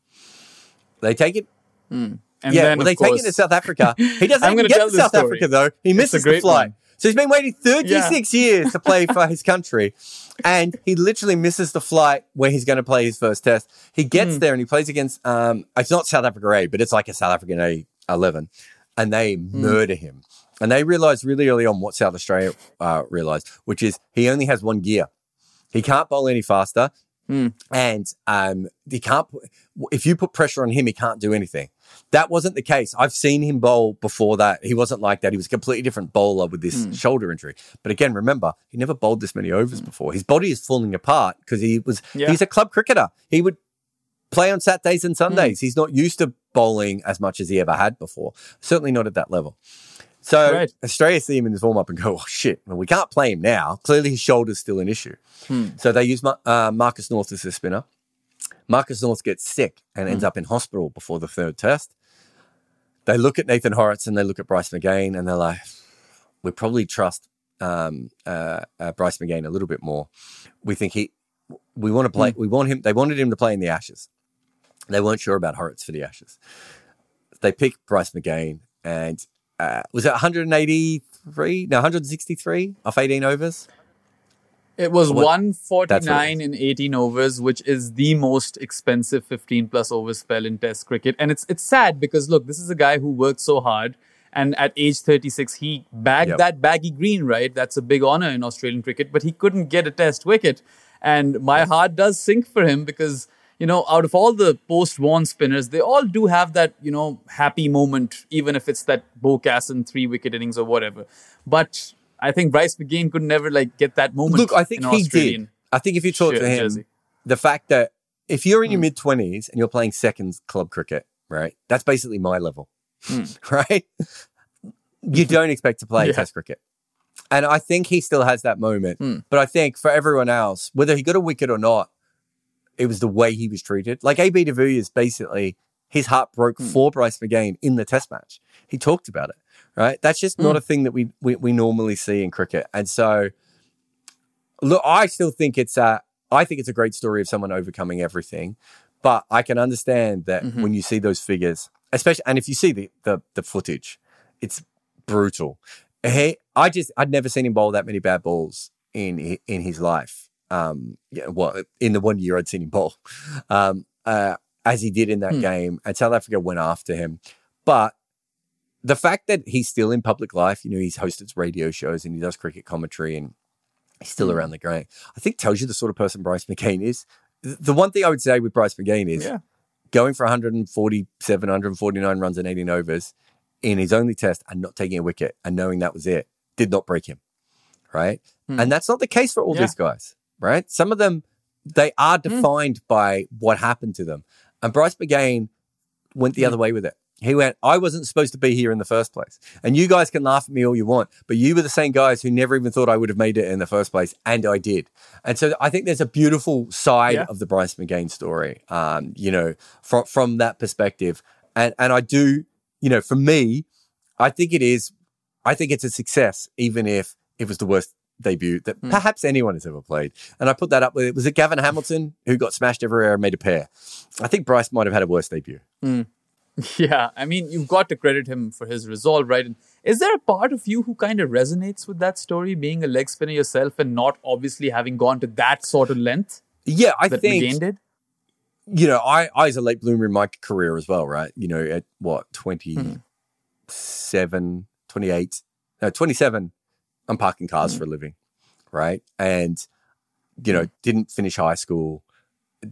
They take it And yeah, then, well, they course, take it to South Africa. He doesn't I'm even get to South story. Africa though. He misses the flight. one. So he's been waiting 36 years to play for his country. And he literally misses the flight where he's going to play his first test. He gets Hmm. there and he plays against, um, it's not South Africa A, but it's like a South African A 11. And they Hmm. murder him. And they realized really early on what South Australia uh, realized, which is he only has one gear. He can't bowl any faster. And um, he can't. If you put pressure on him, he can't do anything. That wasn't the case. I've seen him bowl before that. He wasn't like that. He was a completely different bowler with this hmm. shoulder injury. But again, remember, he never bowled this many overs hmm. before. His body is falling apart because he was. Yeah. He's a club cricketer. He would play on Saturdays and hmm. Sundays. He's not used to bowling as much as he ever had before. Certainly not at that level. So Right. Australia see him in his warm up and go, oh shit, well, we can't play him now. Clearly his shoulder's still an issue. So they use uh, Marcus North as their spinner. Marcus North gets sick and ends up in hospital before the third test. They look at Nathan Hauritz and they look at Bryce McGain and they're like, we probably trust um, uh, uh, Bryce McGain a little bit more. We think he, we want to play, we want him, they wanted him to play in the Ashes. They weren't sure about Hauritz for the Ashes. They pick Bryce McGain and uh, was it 183? No, 163 off 18 overs? It was What- 149 in 18 overs, which is the most expensive 15 plus over spell in Test cricket. And it's it's sad because look, this is a guy who worked so hard, and at age 36, he bagged Yep. that baggy green. Right, that's a big honor in Australian cricket, but he couldn't get a Test wicket, and my heart does sink for him because. You know, out of all the post-Warne spinners, they all do have that, you know, happy moment, even if it's that Beau Casson three-wicket innings or whatever. But I think Bryce McGain could never like get that moment. Look, I think in he Australian did. I think if you talk shirt to him, jersey. the fact that if you're in your mid 20s and you're playing seconds club cricket, right? That's basically my level, right? You don't expect to play Yeah. test cricket. And I think he still has that moment. Hmm. But I think for everyone else, whether he got a wicket or not, it was the way he was treated. Like AB de Villiers, basically, his heart broke Hmm. for Bryce McGain in the test match. He talked about it, right? That's just not a thing that we, we, we normally see in cricket. And so, look, I still think it's a, I think it's a great story of someone overcoming everything. But I can understand that Mm-hmm. when you see those figures, especially, and if you see the, the, the footage, it's brutal. He, I just, I'd never seen him bowl that many bad balls in, in his life. Um, yeah, well, in the one year I'd seen him bowl, um, uh, as he did in that Hmm. game, and South Africa went after him. But the fact that he's still in public life, you know, he's hosted radio shows and he does cricket commentary and he's still Hmm. around the game, I think tells you the sort of person Bryce McGain is. The one thing I would say with Bryce McGain is Yeah. going for 147, 149 runs in 18 overs in his only test and not taking a wicket and knowing that was it did not break him. Right. Hmm. And that's not the case for all Yeah. these guys. Right. Some of them, they are Hmm. defined by what happened to them. And Bryce McGain went the other way with it. He went, I wasn't supposed to be here in the first place. And you guys can laugh at me all you want, but you were the same guys who never even thought I would have made it in the first place. And I did. And so I think there's a beautiful side Yeah. of the Bryce McGain story, um, you know, from, from that perspective. And, and I do, you know, for me, I think it is, I think it's a success, even if it was the worst debut that perhaps anyone has ever played. And I put that up with, it. was it Gavin Hamilton who got smashed everywhere and made a pair? I think Bryce might have had a worse debut. Yeah, I mean, you've got to credit him for his resolve, right? And is there a part of you who kind of resonates with that story, being a leg spinner yourself and not obviously having gone to that sort of length Yeah, I that think McGain did? you know, I, I was a late bloomer in my career as well, right? You know, at what, 27, 28, no, 27, I'm parking cars hmm. for a living, right? And, you know, didn't finish high school.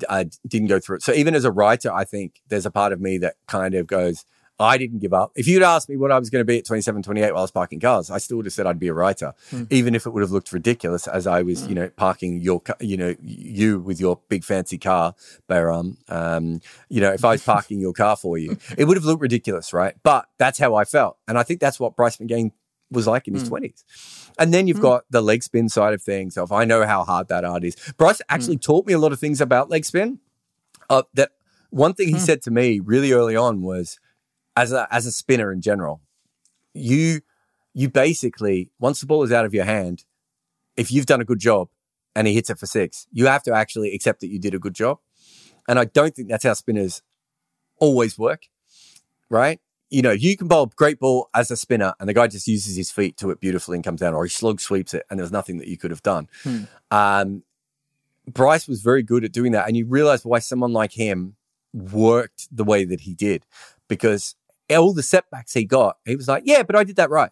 I didn't go through it. So even as a writer, I think there's a part of me that kind of goes, I didn't give up. If you'd asked me what I was going to be at 27, 28 while I was parking cars, I still would have said I'd be a writer, even if it would have looked ridiculous as I was, you know, parking your, you know, you with your big fancy car, Behram. Um, you know, if I was parking your car for you, it would have looked ridiculous, right? But that's how I felt. And I think that's what Bryce McGain was like in his hmm. 20s. And then you've hmm. got the leg spin side of things. Of I know how hard that art is. Bryce hmm. actually taught me a lot of things about leg spin. Uh, that one thing he said to me really early on was, as a as a spinner in general, you you basically once the ball is out of your hand, if you've done a good job and he hits it for six, you have to actually accept that you did a good job. And I don't think that's how spinners always work, right? You know, you can bowl a great ball as a spinner and the guy just uses his feet to it beautifully and comes down, or he slug sweeps it and there's nothing that you could have done. Um, Bryce was very good at doing that. And you realize why someone like him worked the way that he did because all the setbacks he got, he was like, yeah, but I did that right.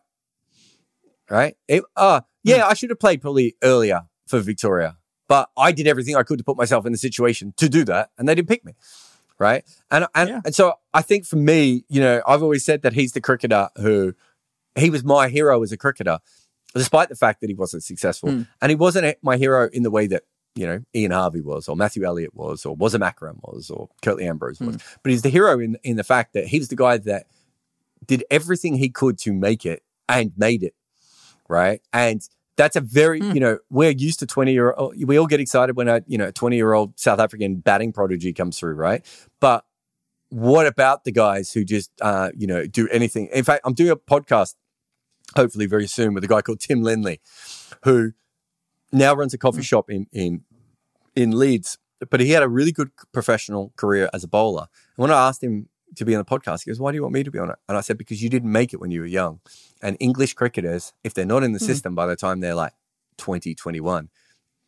Right? It, uh, yeah, I should have played probably earlier for Victoria, but I did everything I could to put myself in the situation to do that, and they didn't pick me. Right? And and, Yeah. and so I think for me, you know, I've always said that he's the cricketer who he was my hero as a cricketer, despite the fact that he wasn't successful. Hmm. And he wasn't my hero in the way that, you know, Ian Harvey was, or Matthew Elliott was, or Wasim Akram was, or Curtly Ambrose was. Hmm. But he's the hero in, in the fact that he was the guy that did everything he could to make it and made it. Right. And that's a very, you know, we're used to 20 year old, we all get excited when a, you know, 20 year old South African batting prodigy comes through. Right. But what about the guys who just, uh, you know, do anything? In fact, I'm doing a podcast hopefully very soon with a guy called Tim Linley, who now runs a coffee shop in in in Leeds. But he had a really good professional career as a bowler. And when I asked him to be on the podcast, he goes, "Why do you want me to be on it?" And I said, "Because you didn't make it when you were young. And English cricketers, if they're not in the hmm. system by the time they're like 20, 21,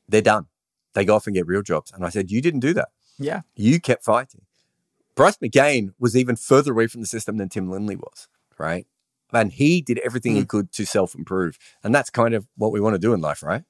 they're done. They go off and get real jobs." And I said, "You didn't do that. Yeah. You kept fighting." Bryce McGain was even further away from the system than Tim Linley was, right? And he did everything he hmm. could to self improve. And that's kind of what we want to do in life, right?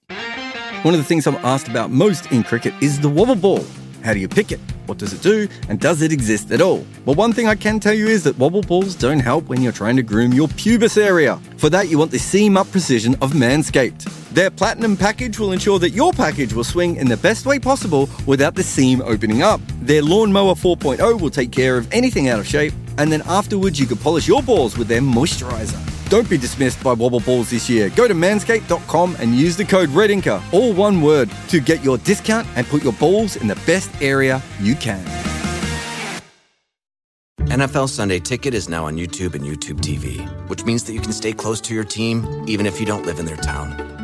One of the things I'm asked about most in cricket is the wobble ball. How do you pick it? What does it do? And does it exist at all? Well, one thing I can tell you is that wobble balls don't help when you're trying to groom your pubis area. For that, you want the seam up precision of Manscaped. Their platinum package will ensure that your package will swing in the best way possible without the seam opening up. Their Lawnmower 4.0 will take care of anything out of shape, and then afterwards you can polish your balls with their moisturizer. Don't be dismissed by wobble balls this year. Go to manscaped.com and use the code REDINKER, all one word, to get your discount and put your balls in the best area you can. NFL Sunday Ticket is now on YouTube and YouTube TV, which means that you can stay close to your team even if you don't live in their town.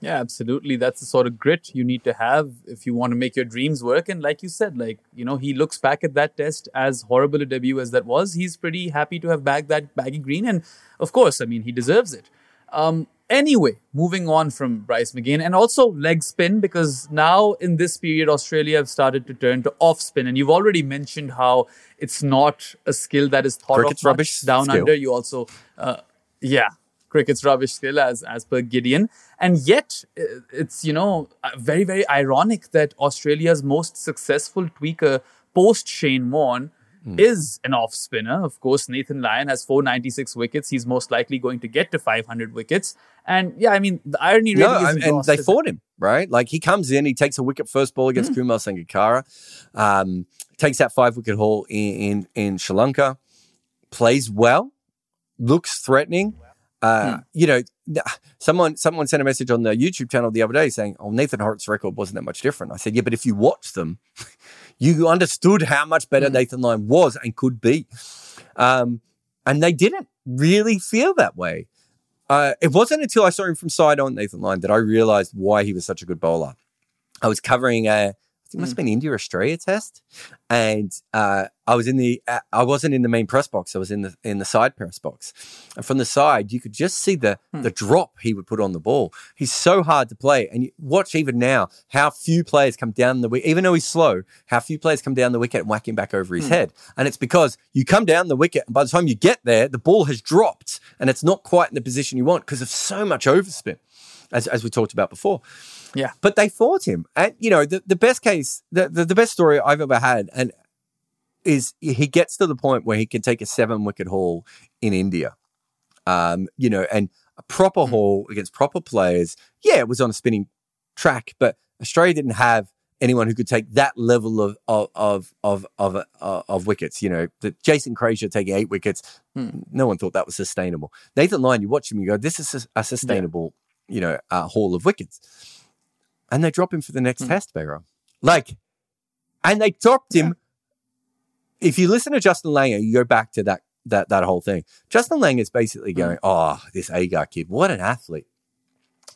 Yeah, absolutely. That's the sort of grit you need to have if you want to make your dreams work. And like you said, like, you know, he looks back at that test as horrible a debut as that was. He's pretty happy to have bagged that baggy green. And of course, I mean, he deserves it. Um, anyway, moving on from Bryce McGain and also leg spin, because now in this period, Australia have started to turn to off spin. And you've already mentioned how it's not a skill that is thought Cricket's of much rubbish down skill. under. You also, uh, yeah, cricket's rubbish skill, as as per Gideon. And yet, uh, it's you know uh, very very ironic that Australia's most successful tweaker post Shane Warne Hmm. is an off spinner. Of course, Nathan Lyon has 496 wickets. He's most likely going to get to 500 wickets. And yeah, I mean, the irony really No, is and, they fought him, right? Like he comes in, he takes a wicket first ball against Hmm. Kumar Sangakkara, um, takes that five wicket haul in, in, in Sri Lanka, plays well, looks threatening. Uh, You know, someone someone sent a message on the YouTube channel the other day saying, "Oh, Nathan Hauritz's record wasn't that much different." I said, "Yeah, but if you watch them, you understood how much better Nathan Lyon was and could be." Um, and they didn't really feel that way. Uh, it wasn't until I saw him from side on Nathan Lyon that I realized why he was such a good bowler. I was covering a, think it must have been India Australia test, and uh, I was in the, uh, I wasn't in the main press box. I was in the in the side press box, and from the side you could just see the the drop he would put on the ball. He's so hard to play, and you watch even now how few players come down the wicket, even though he's slow. How few players come down the wicket and whack him back over his head, and it's because you come down the wicket, and by the time you get there, the ball has dropped, and it's not quite in the position you want because of so much overspin, as as we talked about before Yeah. but they fought him. And you know, the, the best case, the, the the best story I've ever had, and is he gets to the point where he can take a seven wicket haul in India. Um, you know, and a proper Hmm. haul against proper players. Yeah, it was on a spinning track, but Australia didn't have anyone who could take that level of of of of of, uh, of wickets. You know, the Jason Krejza taking eight wickets, Hmm. no one thought that was sustainable. Nathan Lyon, you watch him, you go, this is a, a sustainable, you know, uh, haul of wickets and they drop him for the next Hmm. test, Behram. Like, and they dropped him. If you listen to Justin Langer, you go back to that that that whole thing. Justin Langer is basically Hmm. going, "Oh, this Agar kid, what an athlete!"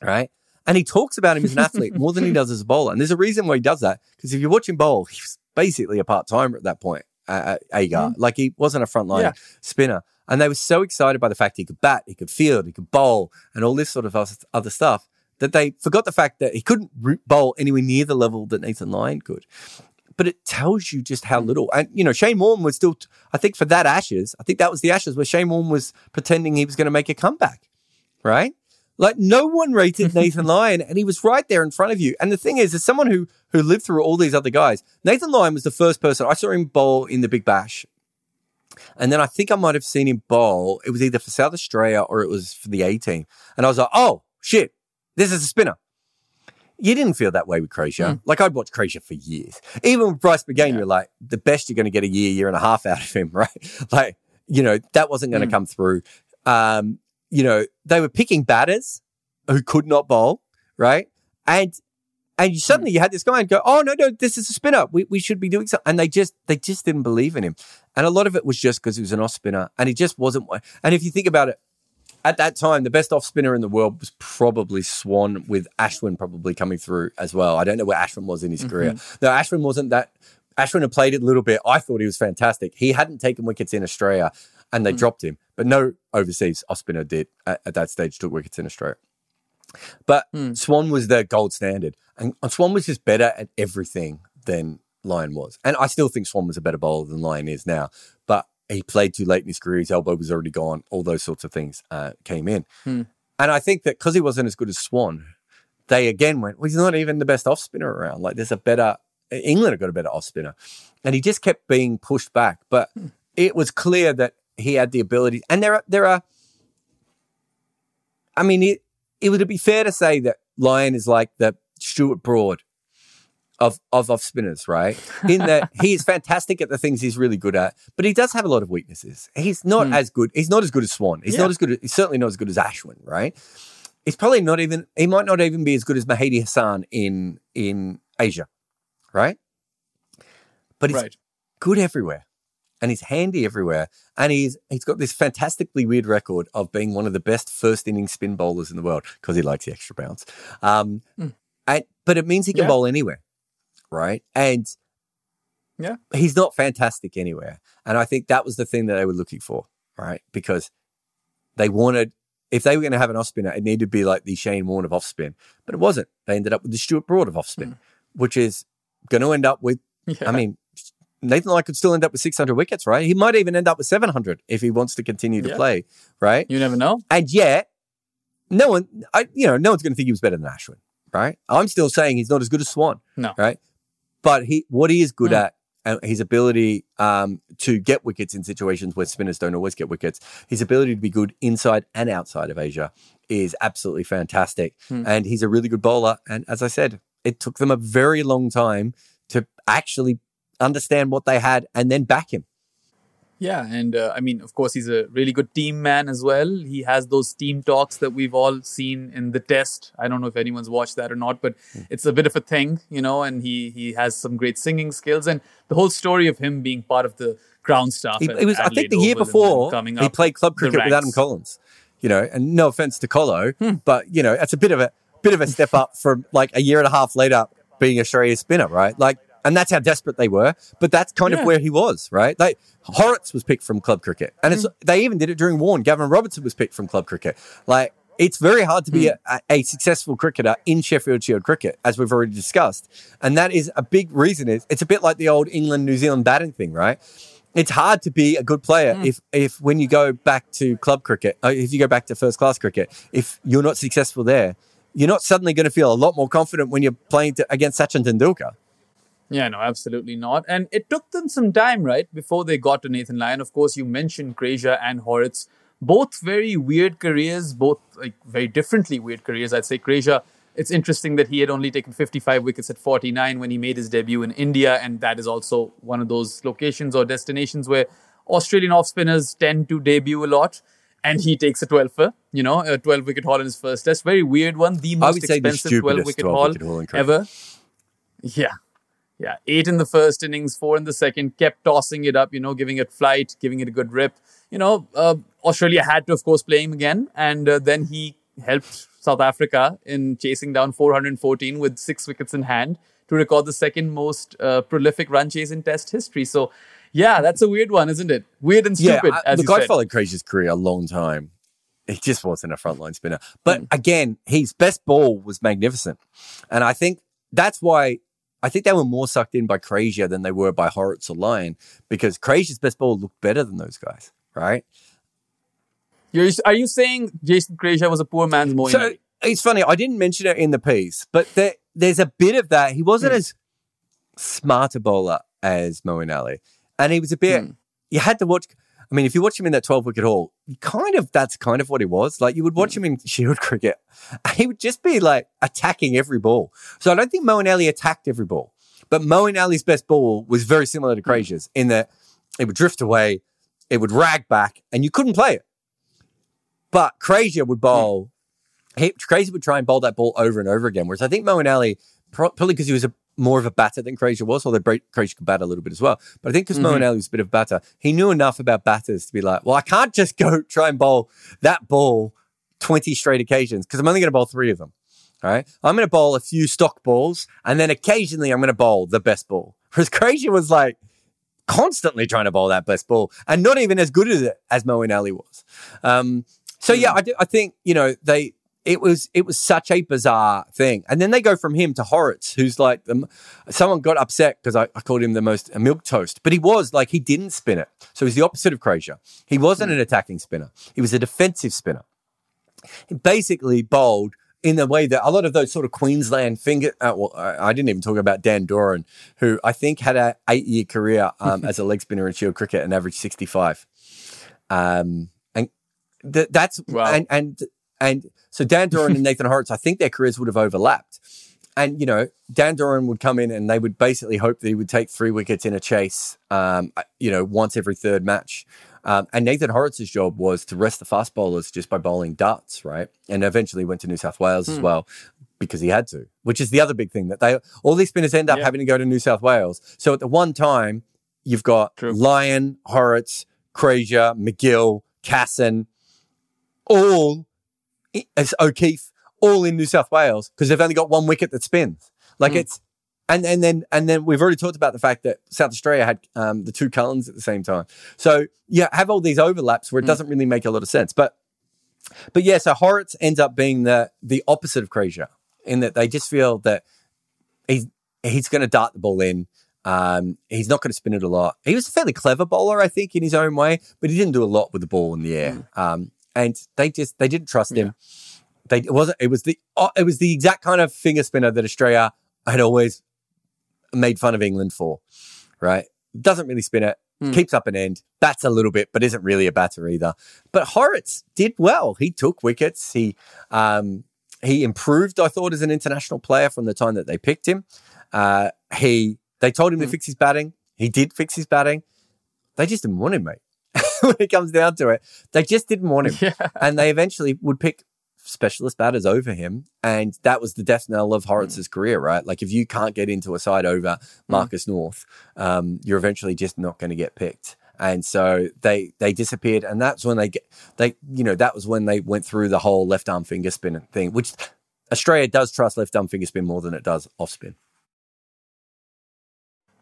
Right? And he talks about him as an athlete more than he does as a bowler. And there's a reason why he does that. Because if you watch him bowl, he's basically a part timer at that point. Uh, Agar, like he wasn't a frontline Yeah. spinner, and they were so excited by the fact he could bat, he could field, he could bowl, and all this sort of other stuff that they forgot the fact that he couldn't root bowl anywhere near the level that Nathan Lyon could. But it tells you just how little. And, you know, Shane Warne was still, I think for that Ashes, I think that was the Ashes where Shane Warne was pretending he was going to make a comeback, right? Like no one rated Nathan Lyon and he was right there in front of you. And the thing is, as someone who, who lived through all these other guys, Nathan Lyon was the first person, I saw him bowl in the Big Bash. And then I think I might have seen him bowl. It was either for South Australia or it was for the A team. And I was like, oh, shit, this is a spinner. You didn't feel that way with Krejza. Like I'd watched Krejza for years. Even with Bryce McGain, you're like, the best you're going to get a year, year and a half out of him, right? Like, you know, that wasn't going to come through. Um, you know, they were picking batters who could not bowl, right? And and you suddenly hmm. you had this guy and go, oh no, no, this is a spinner. We we should be doing something. And they just they just didn't believe in him. And a lot of it was just because he was an off spinner and he just wasn't. And if you think about it, at that time, the best off spinner in the world was probably Swann, with Ashwin probably coming through as well. I don't know where Ashwin was in his mm-hmm. career. No, Ashwin wasn't that. Ashwin had played it a little bit. I thought he was fantastic. He hadn't taken wickets in Australia, and they hmm. dropped him. But no overseas off spinner did at, at that stage took wickets in Australia. But hmm. Swann was the gold standard, and Swann was just better at everything than Lyon was. And I still think Swann was a better bowler than Lyon is now. But he played too late in his career. His elbow was already gone. All those sorts of things uh, came in. Hmm. And I think that because he wasn't as good as Swann, they again went, well, he's not even the best off spinner around. Like there's a better, England have got a better off spinner. And he just kept being pushed back. But it was clear that he had the ability. And there are, there are, I mean, it, it would be fair to say that Lyon is like the Stuart Broad of, of off spinners, right? In that he is fantastic at the things he's really good at, but he does have a lot of weaknesses. He's not hmm. as good. He's not as good as Swann. He's Yeah. not as good. He's certainly not as good as Ashwin, right? He's probably not even. He might not even be as good as Mehidy Hasan in in Asia, right? But he's Right. good everywhere, and he's handy everywhere, and he's he's got this fantastically weird record of being one of the best first inning spin bowlers in the world because he likes the extra bounce. Um, and, but it means he can Yeah. bowl anywhere, right? And Yeah. he's not fantastic anywhere, and I think that was the thing that they were looking for, right? Because they wanted. If they were going to have an off spinner, it needed to be like the Shane Warne of off spin, but it wasn't. They ended up with the Stuart Broad of off spin, which is going to end up with I mean, Nathan Lyon could still end up with 600 wickets, right? He might even end up with 700 if he wants to continue to Yeah. play, right? You never know. And yet, no one, I, you know, no one's going to think he was better than Ashwin, right? I'm still saying he's not as good as Swann, No. right? But he, what he is good at, uh, his ability um, to get wickets in situations where spinners don't always get wickets, his ability to be good inside and outside of Asia is absolutely fantastic. And he's a really good bowler. And as I said, it took them a very long time to actually understand what they had and then back him. Yeah, and uh, I mean, of course, he's a really good team man as well. He has those team talks that we've all seen in the test. I don't know if anyone's watched that or not, but it's a bit of a thing, you know. And he he has some great singing skills, and the whole story of him being part of the ground staff. He, it was, I think, the year before coming he played club cricket with Adam. Collins. You know, and no offense to Colo, Hmm. but you know, it's a bit of a bit of a step up from like a year and a half later being Australia's spinner, right? Like, and that's how desperate they were. But that's kind of where he was, right? Like Hauritz was picked from club cricket, and it's they even did it during Warne. Gavin Robertson was picked from club cricket. Like. It's very hard to be Hmm. a, a successful cricketer in Sheffield Shield cricket, as we've already discussed, and that is a big reason. Is it's a bit like the old England New Zealand batting thing, right? it's hard to be a good player if if when you go back to club cricket, uh, if you go back to first class cricket, if you're not successful there, you're not suddenly going to feel a lot more confident when you're playing to, against Sachin Tendulkar. Yeah, no, absolutely not. And it took them some time, right, before they got to Nathan Lyon. Of course, you mentioned Krejza and Hauritz. Both very weird careers, both like very differently weird careers. I'd say Krejza, it's interesting that he had only taken 55 wickets at 49 when he made his debut in India. And that is also one of those locations or destinations where Australian off spinners tend to debut a lot. And he takes a 12 for, you know, a 12 wicket haul in his first test. Very weird one. The most the expensive 12 wicket haul haul ever. Yeah. Yeah. Eight in the first innings, four in the second, kept tossing it up, you know, giving it flight, giving it a good rip. You know, uh, Australia had to, of course, play him again. And uh, then he helped South Africa in chasing down 414 with six wickets in hand to record the second most uh, prolific run chase in Test history. So, yeah, that's a weird one, isn't it? Weird and stupid, I- as look, you I said. followed Krejza's career a long time. He just wasn't a frontline spinner. But Mm. again, his best ball was magnificent. And I think that's why I think they were more sucked in by Krejza than they were by Hauritz or Lyon because Krejza's best ball looked better than those guys, right? You're, are you saying Jason Krejza was a poor man's Moeen So it's funny. I didn't mention it in the piece, but there, there's a bit of that. He wasn't as smart a bowler as Moeen Ali, and he was a bit. Hmm. You had to watch. I mean, if you watch him in that 12 wicket haul, kind of that's kind of what he was. Like you would Hmm. watch him in Shield cricket, he would just be like attacking every ball. So I don't think Moeen Ali attacked every ball, but Moeen Ali's best ball was very similar to Krejza's in that it would drift away, it would rag back, and you couldn't play it. But Krejza would bowl. He, Krejza would try and bowl that ball over and over again. Whereas I think Moeen Ali, probably because he was a, more of a batter than Krejza was, although Krejza could bat a little bit as well. But I think because Ali was a bit of a batter, he knew enough about batters to be like, well, I can't just go try and bowl that ball 20 straight occasions because I'm only going to bowl three of them. All right. I'm going to bowl a few stock balls and then occasionally I'm going to bowl the best ball. Whereas Krejza was like, constantly trying to bowl that best ball and not even as good as it as Moeen Ali was. Um, so yeah, I, do, I think you know they. It was it was such a bizarre thing, and then they go from him to Hauritz, who's like the, someone got upset because I, I called him the most a milk toast, but he was like he didn't spin it, so he's the opposite of Krejza. He wasn't an attacking spinner; he was a defensive spinner. He basically bowled in the way that a lot of those sort of Queensland finger. Uh, well, I, I didn't even talk about Dan Doran, who I think had a eight year career um, as a leg spinner in Shield cricket and averaged sixty five. Um, and th- that's Wow. and and and so Dan Doran and Nathan Hauritz, I think their careers would have overlapped. And you know, Dan Doran would come in and they would basically hope that he would take three wickets in a chase, um, you know, once every third match. Um, and Nathan Hauritz's job was to rest the fast bowlers just by bowling darts, right? And eventually went to New South Wales as well because he had to, which is the other big thing that they all these spinners end up Yeah. having to go to New South Wales. So at the one time, you've got True. Lyon, Hauritz, Krejza, MacGill, Casson, all as O'Keefe, all in New South Wales because they've only got one wicket that spins. Like it's and and then and then we've already talked about the fact that South Australia had um, the two Cullens at the same time. So yeah, have all these overlaps where it doesn't really make a lot of sense. But but yeah, so Hauritz ends up being the the opposite of Krejza in that they just feel that he's he's going to dart the ball in. Um, he's not going to spin it a lot. He was a fairly clever bowler, I think, in his own way, but he didn't do a lot with the ball in the air. Um, and they just they didn't trust him. they it wasn't it was the oh, it was the exact kind of finger spinner that Australia had always made fun of England for, right? Doesn't really spin it, keeps up an end, bats a little bit, but isn't really a batter either. But Hauritz did well. He took wickets. He um, he improved, I thought, as an international player from the time that they picked him. Uh, he they told him to fix his batting. He did fix his batting. They just didn't want him, mate. when it comes down to it, they just didn't want him, and they eventually would pick specialist batters over him. And that was the death knell of Hauritz's career, right? Like if you can't get into a side over Marcus North, um, you're eventually just not going to get picked. And so they they disappeared, and that's when they get they you know that was when they went through the whole left arm finger spin thing, which Australia does trust left arm finger spin more than it does off spin.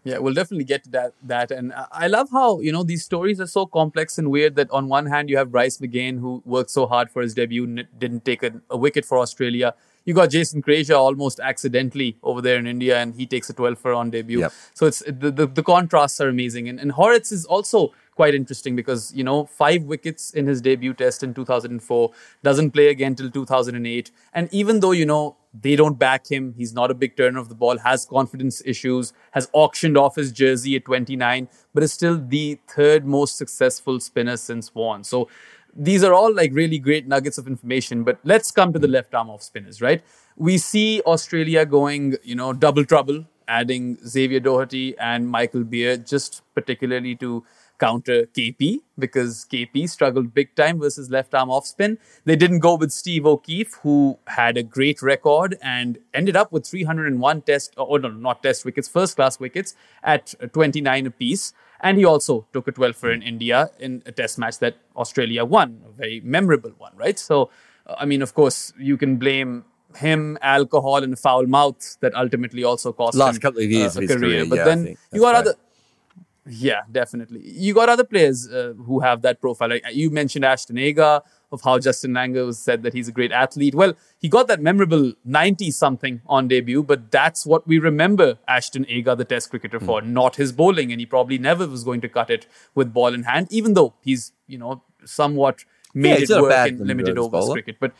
Yeah, we'll definitely get to that. That and I- love how you know these stories are so complex and weird. That on one hand you have Bryce McGain who worked so hard for his debut, n- didn't take a, a wicket for Australia. You got Jason Krejza almost accidentally over there in India, and he takes a 12 for on debut. Yep. So it's the, the the contrasts are amazing, and and Hauritz is also quite interesting because you know five wickets in his debut test in 2004, doesn't play again till 2008, and even though you know they don't back him, he's not a big turner of the ball, has confidence issues, has auctioned off his jersey at 29, but is still the third most successful spinner since Warne. So these are all like really great nuggets of information but let's come to the left arm off spinners right we see australia going you know double trouble adding xavier doherty and michael beer just particularly to counter kp because kp struggled big time versus left arm off spin they didn't go with steve o'keefe who had a great record and ended up with 301 test or no not test wickets first class wickets at 29 apiece and he also took a 12 for in India in a test match that Australia won, a very memorable one, right? So, I mean, of course, you can blame him, alcohol, and foul mouth that ultimately also cost Last him couple of years uh, of a his career, But yeah, then you got fair. other. Yeah, definitely. You got other players uh, who have that profile. Like you mentioned Ashton Agar, of how Justin Langer was said that he's a great athlete. Well, he got that memorable 90 something on debut, but that's what we remember Ashton Agar, the test cricketer, for, Hmm. not his bowling. And he probably never was going to cut it with ball in hand, even though he's, you know, somewhat made he's it work in limited overs bowler. cricket. But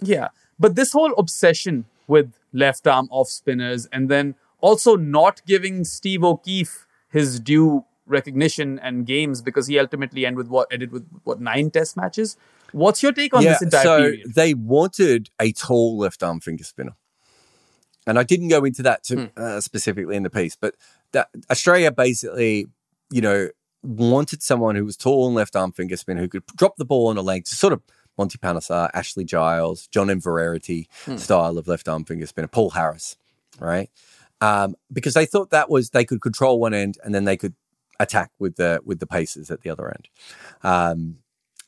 yeah, but this whole obsession with left arm off spinners and then also not giving Steve O'Keefe his due recognition and games because he ultimately ended with what ended with what nine test matches. What's your take on this entire so period? they wanted a tall left arm finger spinner, and I didn't go into that Hmm. uh, specifically in the piece, but that Australia basically, you know, wanted someone who was tall and left arm finger spinner who could drop the ball on a leg, sort of Monty Panesar, Ashley Giles, John M. Verity Hmm. style of left arm finger spinner, Paul Harris, right? Um, because they thought that was they could control one end and then they could attack with the with the paces at the other end. Um,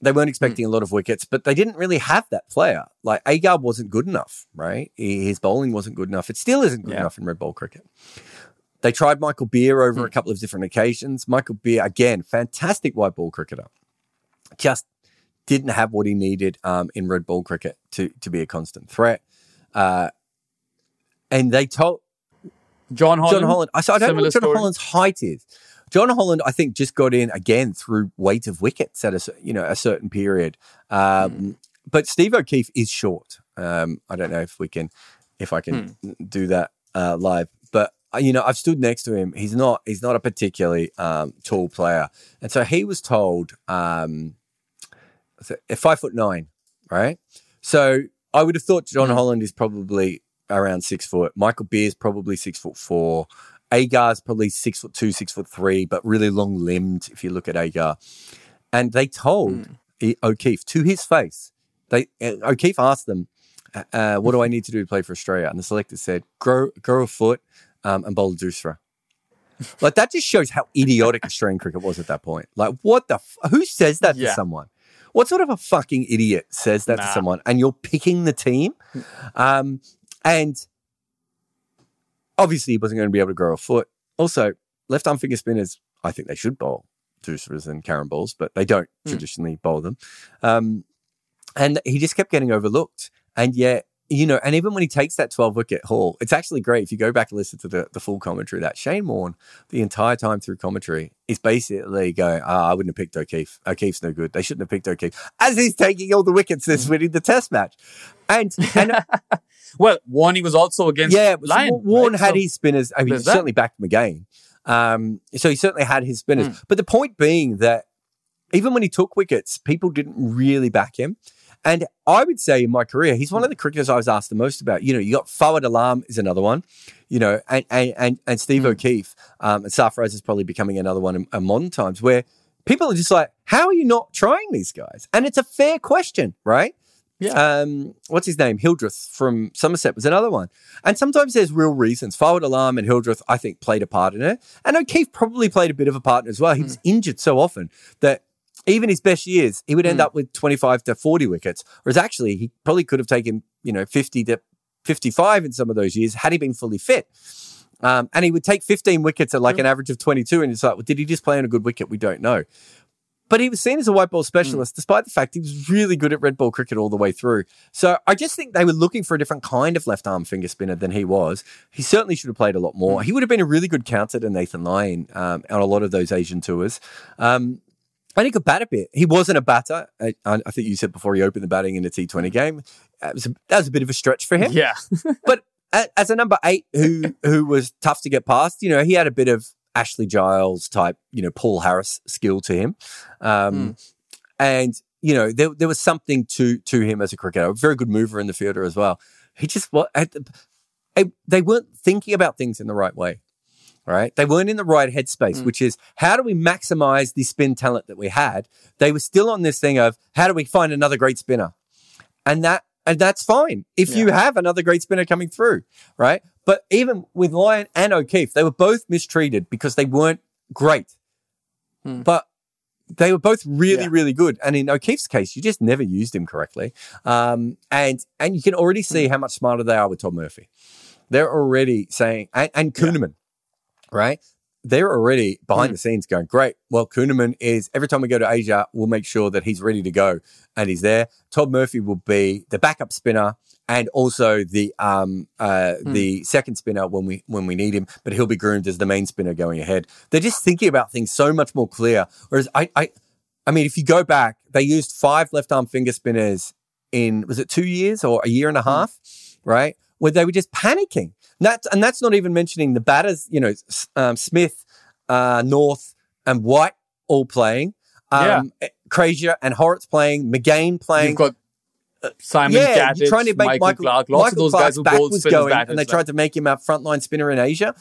they weren't expecting a lot of wickets, but they didn't really have that player. Like Agar wasn't good enough, right? His bowling wasn't good enough. It still isn't good Yeah. enough in red ball cricket. They tried Michael Beer over a couple of different occasions. Michael Beer, again, fantastic white ball cricketer, just didn't have what he needed um, in red ball cricket to to be a constant threat. Uh, and they told John Holland. John Holland. I, so I don't know what John story. Holland's height is. John Holland, I think, just got in again through weight of wickets at a you know a certain period. Um, Hmm. But Steve O'Keefe is short. Um, I don't know if we can, if I can Hmm. do that uh, live. But uh, you know, I've stood next to him. He's not. He's not a particularly um, tall player, and so he was told um, five foot nine, right? So I would have thought John Holland is probably around six foot. Michael Beer's probably six foot four. Agar's probably six foot two, six foot three, but really long limbed if you look at Agar. And they told E- O'Keefe to his face, they uh, O'Keefe asked them, uh, uh, "What do I need to do to play for Australia?" And the selector said, "Grow, grow a foot um, and bowl a deuce like that just shows how idiotic Australian cricket was at that point. Like, what the? F- who says that to someone? What sort of a fucking idiot says that to someone? And you're picking the team, um, and obviously he wasn't going to be able to grow a foot. Also, left arm finger spinners, I think they should bowl deuces and carrom balls, but they don't traditionally bowl them. Um, and he just kept getting overlooked. And yet, you know, and even when he takes that 12 wicket haul, it's actually great. If you go back and listen to the, the full commentary, that Shane Warne, the entire time through commentary, is basically going, oh, I wouldn't have picked O'Keefe. O'Keefe's no good. They shouldn't have picked O'Keefe. As he's taking all the wickets this winning the test match. And, and Well, Warney was also against yeah, it Lyon. Warne right? had So- his spinners. I mean, he certainly backed him again. Um, so he certainly had his spinners. Hmm. But the point being that even when he took wickets, people didn't really back him. And I would say in my career, he's one of the cricketers I was asked the most about. You know, you got Fawad Alam is another one, you know, and and and, and Steve O'Keefe um, and Sarfraz is probably becoming another one in, in modern times where people are just like, how are you not trying these guys? And it's a fair question, right? Yeah. Um, what's his name? Hildreth from Somerset was another one. And sometimes there's real reasons. Fawad Alam and Hildreth, I think, played a part in it. And O'Keefe probably played a bit of a part as well. He was injured so often that even his best years, he would end up with 25 to 40 wickets. Whereas actually, he probably could have taken, you know, 50 to 55 in some of those years had he been fully fit. Um, and he would take 15 wickets at like an average of 22. And it's like, well, did he just play on a good wicket? We don't know. But he was seen as a white ball specialist, despite the fact he was really good at red ball cricket all the way through. So I just think they were looking for a different kind of left arm finger spinner than he was. He certainly should have played a lot more. He would have been a really good counter to Nathan Lyon um, on a lot of those Asian tours. Um, and he could bat a bit. He wasn't a batter. I, I think you said before he opened the batting in a T20 game. That was a, that was a bit of a stretch for him Yeah. but as a number eight who who was tough to get past, you know, he had a bit of Ashley Giles type, you know, Paul Harris skill to him, um, and you know, there there was something to to him as a cricketer. A very good mover in the fielder as well. He just what they weren't thinking about things in the right way. All right. They weren't in the right headspace, mm. which is how do we maximize the spin talent that we had? They were still on this thing of how do we find another great spinner? And that and that's fine if you have another great spinner coming through, right? But even with Lyon and O'Keefe, they were both mistreated because they weren't great. Hmm. But they were both really, Yeah. really good. And in O'Keefe's case, you just never used him correctly. Um, and and you can already see hmm. how much smarter they are with Todd Murphy. They're already saying, and, and Kuhnemann, right? They're already behind the scenes going, great. Well, Kuhnemann is every time we go to Asia, we'll make sure that he's ready to go and he's there. Todd Murphy will be the backup spinner and also the um uh the second spinner when we when we need him, but he'll be groomed as the main spinner going ahead. They're just thinking about things so much more clear. Whereas I I I mean, if you go back, they used five left arm finger spinners in was it two years or a year and a half, right? Where they were just panicking. And that's and that's not even mentioning the batters. You know, um, Smith, uh, North, and White all playing. Um, Krejza and Hauritz playing. McGain playing. You've got Simon yeah, you're trying to make Michael, Michael, Clarke, lots Michael of those Clarke's guys who back was going, batters. and they like- tried to make him a frontline spinner in Asia.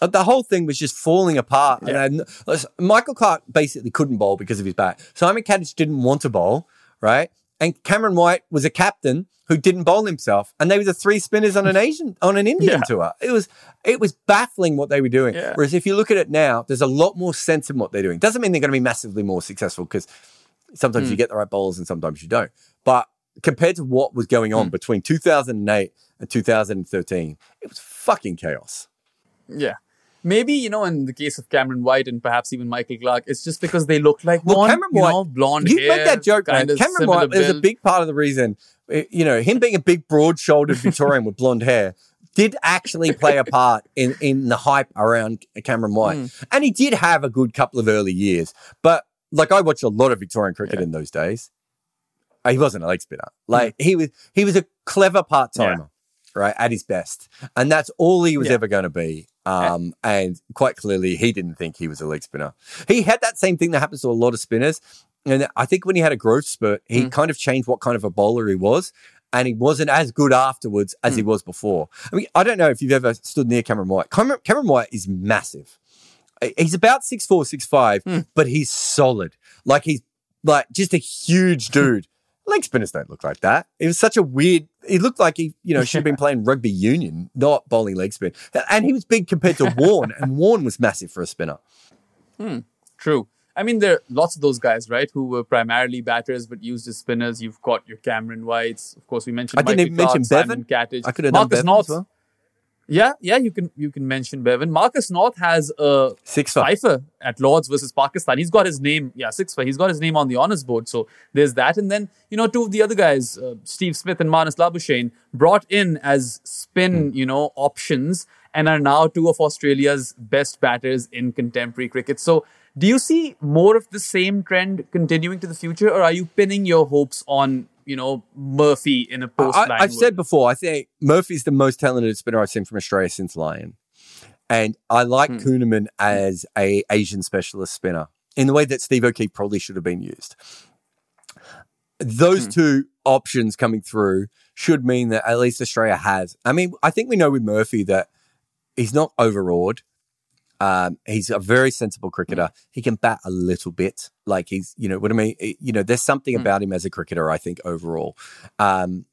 Uh, The whole thing was just falling apart. Yeah. And I- Michael Clarke basically couldn't bowl because of his back. Simon Katich didn't want to bowl, right? And Cameron White was a captain who didn't bowl himself, and they were the three spinners on an Asian on an Indian Yeah. tour. It was it was baffling what they were doing. Yeah. Whereas if you look at it now, there's a lot more sense in what they're doing. Doesn't mean they're going to be massively more successful because sometimes Hmm. you get the right bowlers and sometimes you don't. But compared to what was going on between 2008 and 2013, it was fucking chaos. Yeah. Maybe, you know, in the case of Cameron White and perhaps even Michael Clarke, it's just because they look like Well, one, Cameron you White, know, blonde you hair. make that joke, man. Cameron White is a big part of the reason, eh, you know, him being a big, broad-shouldered Victorian with blonde hair did actually play a part in in the hype around Cameron White, Hmm. and he did have a good couple of early years. But like, I watched a lot of Victorian cricket in those days. He wasn't a leg spinner. Like he was, he was a clever part timer, right, at his best, and that's all he was Yeah. ever going to be. Uh, um, and quite clearly, he didn't think he was a leg spinner. He had that same thing that happens to a lot of spinners. And I think when he had a growth spurt, he mm. kind of changed what kind of a bowler he was. And he wasn't as good afterwards as he mm. was before. I mean, I don't know if you've ever stood near Cameron White. Cameron, Cameron White is massive. He's about six four, six five, mm. but he's solid. Like he's like just a huge dude. Leg spinners don't look like that. It was such a weird. He looked like he, you know, should have been playing rugby union, not bowling leg spin. And he was big compared to Warnie, and Warnie was massive for a spinner. Hmm, True. I mean, there are lots of those guys, right, who were primarily batters but used as spinners. You've got your Cameron Whites. Of course, we mentioned I didn't Michael even mention Bevan. Simon. I could have done Bevan North. well. Yeah, yeah, you can you can mention Bevan. Marcus North has a Six fifer at Lords versus Pakistan. He's got his name, yeah, six for. He's got his name on the honors board. So there's that. And then you know two of the other guys, uh, Steve Smith and Marnus Labuschagne, brought in as spin you know options and are now two of Australia's best batters in contemporary cricket. So do you see more of the same trend continuing to the future, or are you pinning your hopes on you know Murphy in a post? I, I've said before, I think Murphy's the most talented spinner I've seen from Australia since Lyon. And I like Hmm. Kuhnemann as a Asian specialist spinner in the way that Steve O'Keefe probably should have been used. Those Hmm. two options coming through should mean that at least Australia has. I mean, I think we know with Murphy that he's not overawed. Um, he's a very sensible cricketer. Mm. He can bat a little bit. Like he's, you know, what I mean? Eh, you know, there's something mm. about him as a cricketer, I think, overall. Um,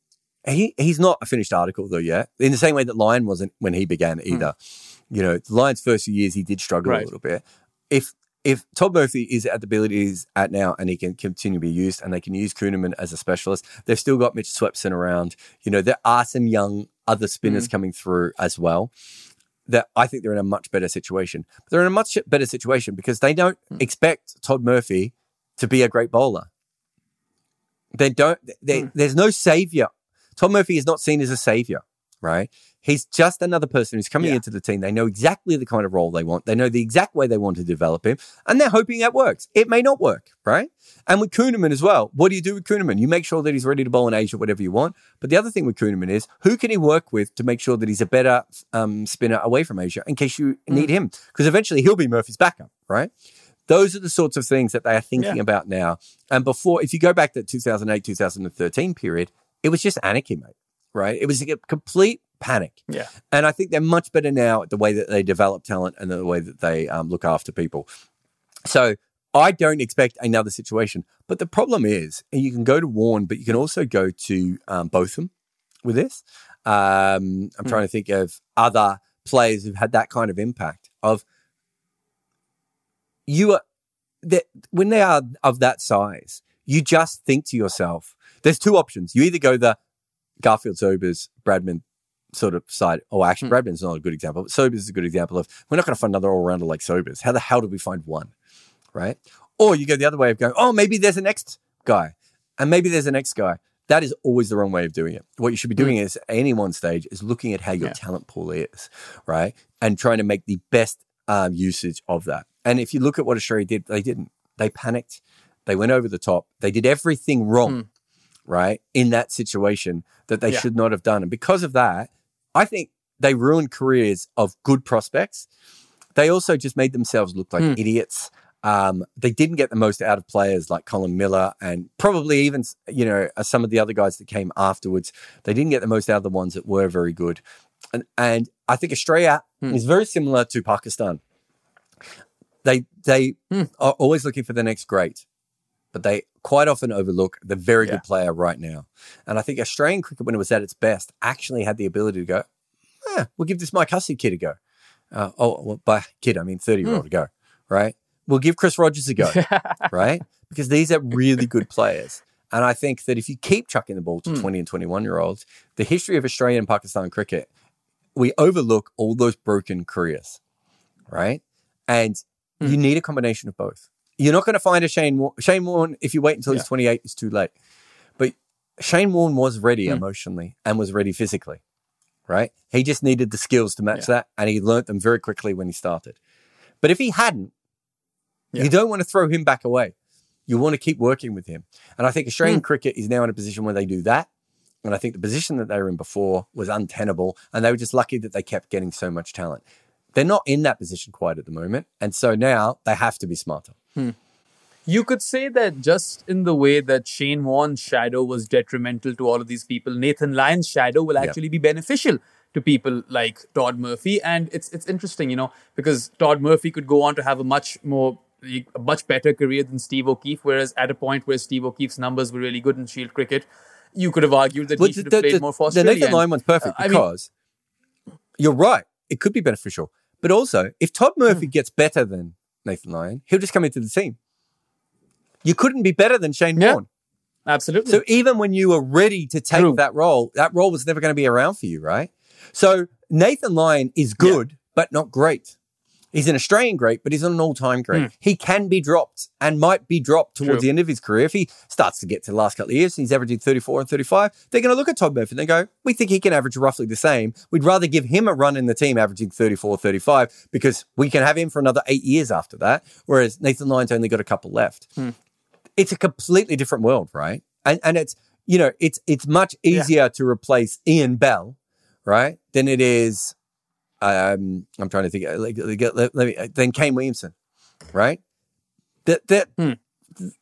he he's not a finished article though yet. In the same way that Lyon wasn't when he began mm. either. You know, the Lyon's first few years he did struggle a little bit. If if Todd Murphy is at the ability he's at now and he can continue to be used and they can use Kuhnemann as a specialist, they've still got Mitch Swepson around. You know, there are some young other spinners coming through as well. That I think they're in a much better situation. But they're in a much better situation because they don't hmm. expect Todd Murphy to be a great bowler. They don't. They, hmm. There's no savior. Tom Murphy is not seen as a savior, right? He's just another person who's coming Yeah. into the team. They know exactly the kind of role they want. They know the exact way they want to develop him, and they're hoping that works. It may not work, right? And with Kuhnemann as well, what do you do with Kuhnemann? You make sure that he's ready to bowl in Asia, whatever you want. But the other thing with Kuhnemann is who can he work with to make sure that he's a better um, spinner away from Asia in case you need him? Because eventually he'll be Murphy's backup, right? Those are the sorts of things that they are thinking Yeah. about now. And before, if you go back to 2008, 2013 period, it was just anarchy, mate, right? It was a complete panic. Yeah. And I think they're much better now at the way that they develop talent and the way that they um, look after people. So I don't expect another situation. But the problem is, and you can go to Warnie, but you can also go to um, Botham with this. Um, I'm trying to think of other players who've had that kind of impact of you are that when they are of that size, you just think to yourself, there's two options. You either go the Garfield Sobers, Bradman sort of side. Oh, actually, hmm. Bradman's not a good example, but Sobers is a good example of we're not going to find another all rounder like Sobers. How the hell do we find one? Right? Or you go the other way of going, oh, maybe there's a next guy, and maybe there's a next guy. That is always the wrong way of doing it. What you should be hmm. doing is, at any one stage, is looking at how your Yeah. talent pool is, right? And trying to make the best um, usage of that. And if you look at what Australia did, they didn't. They panicked. They went over the top. They did everything wrong, hmm. Right? In that situation that they Yeah. should not have done. And because of that, I think they ruined careers of good prospects. They also just made themselves look like idiots. Um, they didn't get the most out of players like Colin Miller and probably even, you know, uh, some of the other guys that came afterwards. They didn't get the most out of the ones that were very good. And, and I think Australia is very similar to Pakistan. They they are always looking for the next great, but they quite often overlook the very Yeah. good player right now. And I think Australian cricket, when it was at its best, actually had the ability to go, eh, we'll give this Mike Hussey kid a go. Uh, oh, well, by kid, I mean 30 year old a go, right? We'll give Chris Rogers a go, right? Because these are really good players. And I think that if you keep chucking the ball to 20 and 21 year olds, the history of Australian and Pakistan cricket, we overlook all those broken careers, right? And you need a combination of both. You're not going to find a Shane Warne. Shane Warne, if you wait until he's 28, it's too late. But Shane Warne was ready Hmm. emotionally and was ready physically, right? He just needed the skills to match that, and he learnt them very quickly when he started. But if he hadn't, Yeah. you don't want to throw him back away. You want to keep working with him. And I think. Australian cricket is now in a position where they do that. And I think the position that they were in before was untenable. And they were just lucky that they kept getting so much talent. They're not in that position quite at the moment. And so now they have to be smarter. You could say that just in the way that Shane Warne's shadow was detrimental to all of these people, Nathan Lyon's shadow will actually be beneficial to people like Todd Murphy. And it's it's interesting, you know, because Todd Murphy could go on to have a much more a much better career than Steve O'Keefe, whereas at a point where Steve O'Keefe's numbers were really good in Shield cricket, you could have argued that Well, he should the, have played the- more for the Australia. Nathan Lyon one's perfect uh, I mean- because you're right. It could be beneficial. But also, if Todd Murphy Hmm. gets better than Nathan Lyon, he'll just come into the team. You couldn't be better than Shane Yeah. Warne. Absolutely. So even when you were ready to take True. that role, that role was never going to be around for you, right? So Nathan Lyon is good, but not great. He's an Australian great, but he's not an all-time great. Hmm. He can be dropped and might be dropped towards True. the end of his career. If he starts to get to the last couple of years and he's averaging 34 and 35, they're going to look at Todd Murphy and they go, we think he can average roughly the same. We'd rather give him a run in the team averaging 34, 35 because we can have him for another eight years after that. Whereas Nathan Lyon's only got a couple left. Hmm. It's a completely different world, right? And, and it's, you know, it's, it's much easier to replace Ian Bell, right? Than it is, um, I'm trying to think, uh, like, let, let me, than Kane Williamson, right? The, the,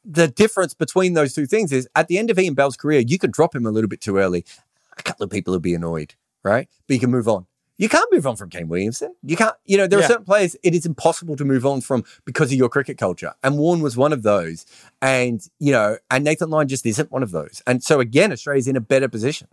the difference between those two things is at the end of Ian Bell's career, you can drop him a little bit too early. A couple of people will be annoyed, right? But you can move on. You can't move on from Kane Williamson. You can't, you know, there Yeah. are certain players it is impossible to move on from because of your cricket culture. And Warnie was one of those. And, you know, and Nathan Lyon just isn't one of those. And so again, Australia's in a better position.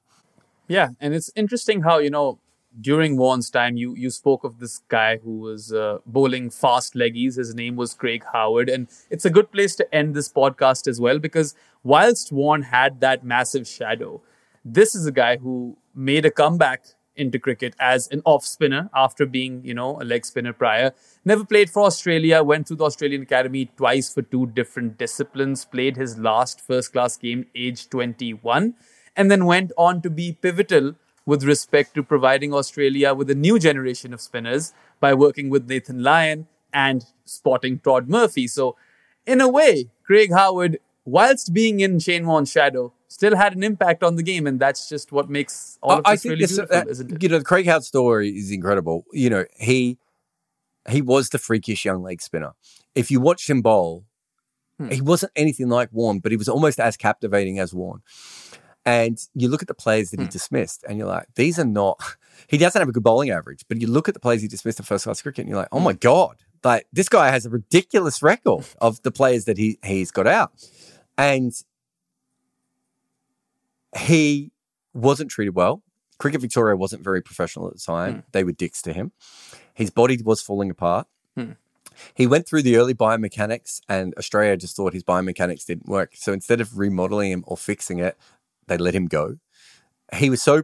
Yeah, and it's interesting how you know during Warne's time, you you spoke of this guy who was uh, bowling fast leggies. His name was Craig Howard, and it's a good place to end this podcast as well because whilst Vaughan had that massive shadow, this is a guy who made a comeback into cricket as an off spinner after being you know a leg spinner prior. Never played for Australia. Went through the Australian academy twice for two different disciplines. Played his last first class game age twenty one and then went on to be pivotal with respect to providing Australia with a new generation of spinners by working with Nathan Lyon and spotting Todd Murphy. So, in a way, Craig Howard, whilst being in Shane Warne's shadow, still had an impact on the game, and that's just what makes all of I this really this, beautiful, uh, isn't it? you know, the Craig Howard story is incredible. You know, he he was the freakish young leg spinner. If you watched him bowl, Hmm. he wasn't anything like Warnie, but he was almost as captivating as Warnie. And you look at the players that he Hmm. dismissed, and you're like, these are not. He doesn't have a good bowling average, but you look at the players he dismissed in first class cricket, and you're like, oh Hmm. my god, like this guy has a ridiculous record of the players that he he's got out, and he wasn't treated well. Cricket Victoria wasn't very professional at the time. They were dicks to him. His body was falling apart. He went through the early biomechanics, and Australia just thought his biomechanics didn't work. So instead of remodeling him or fixing it, they let him go. He was so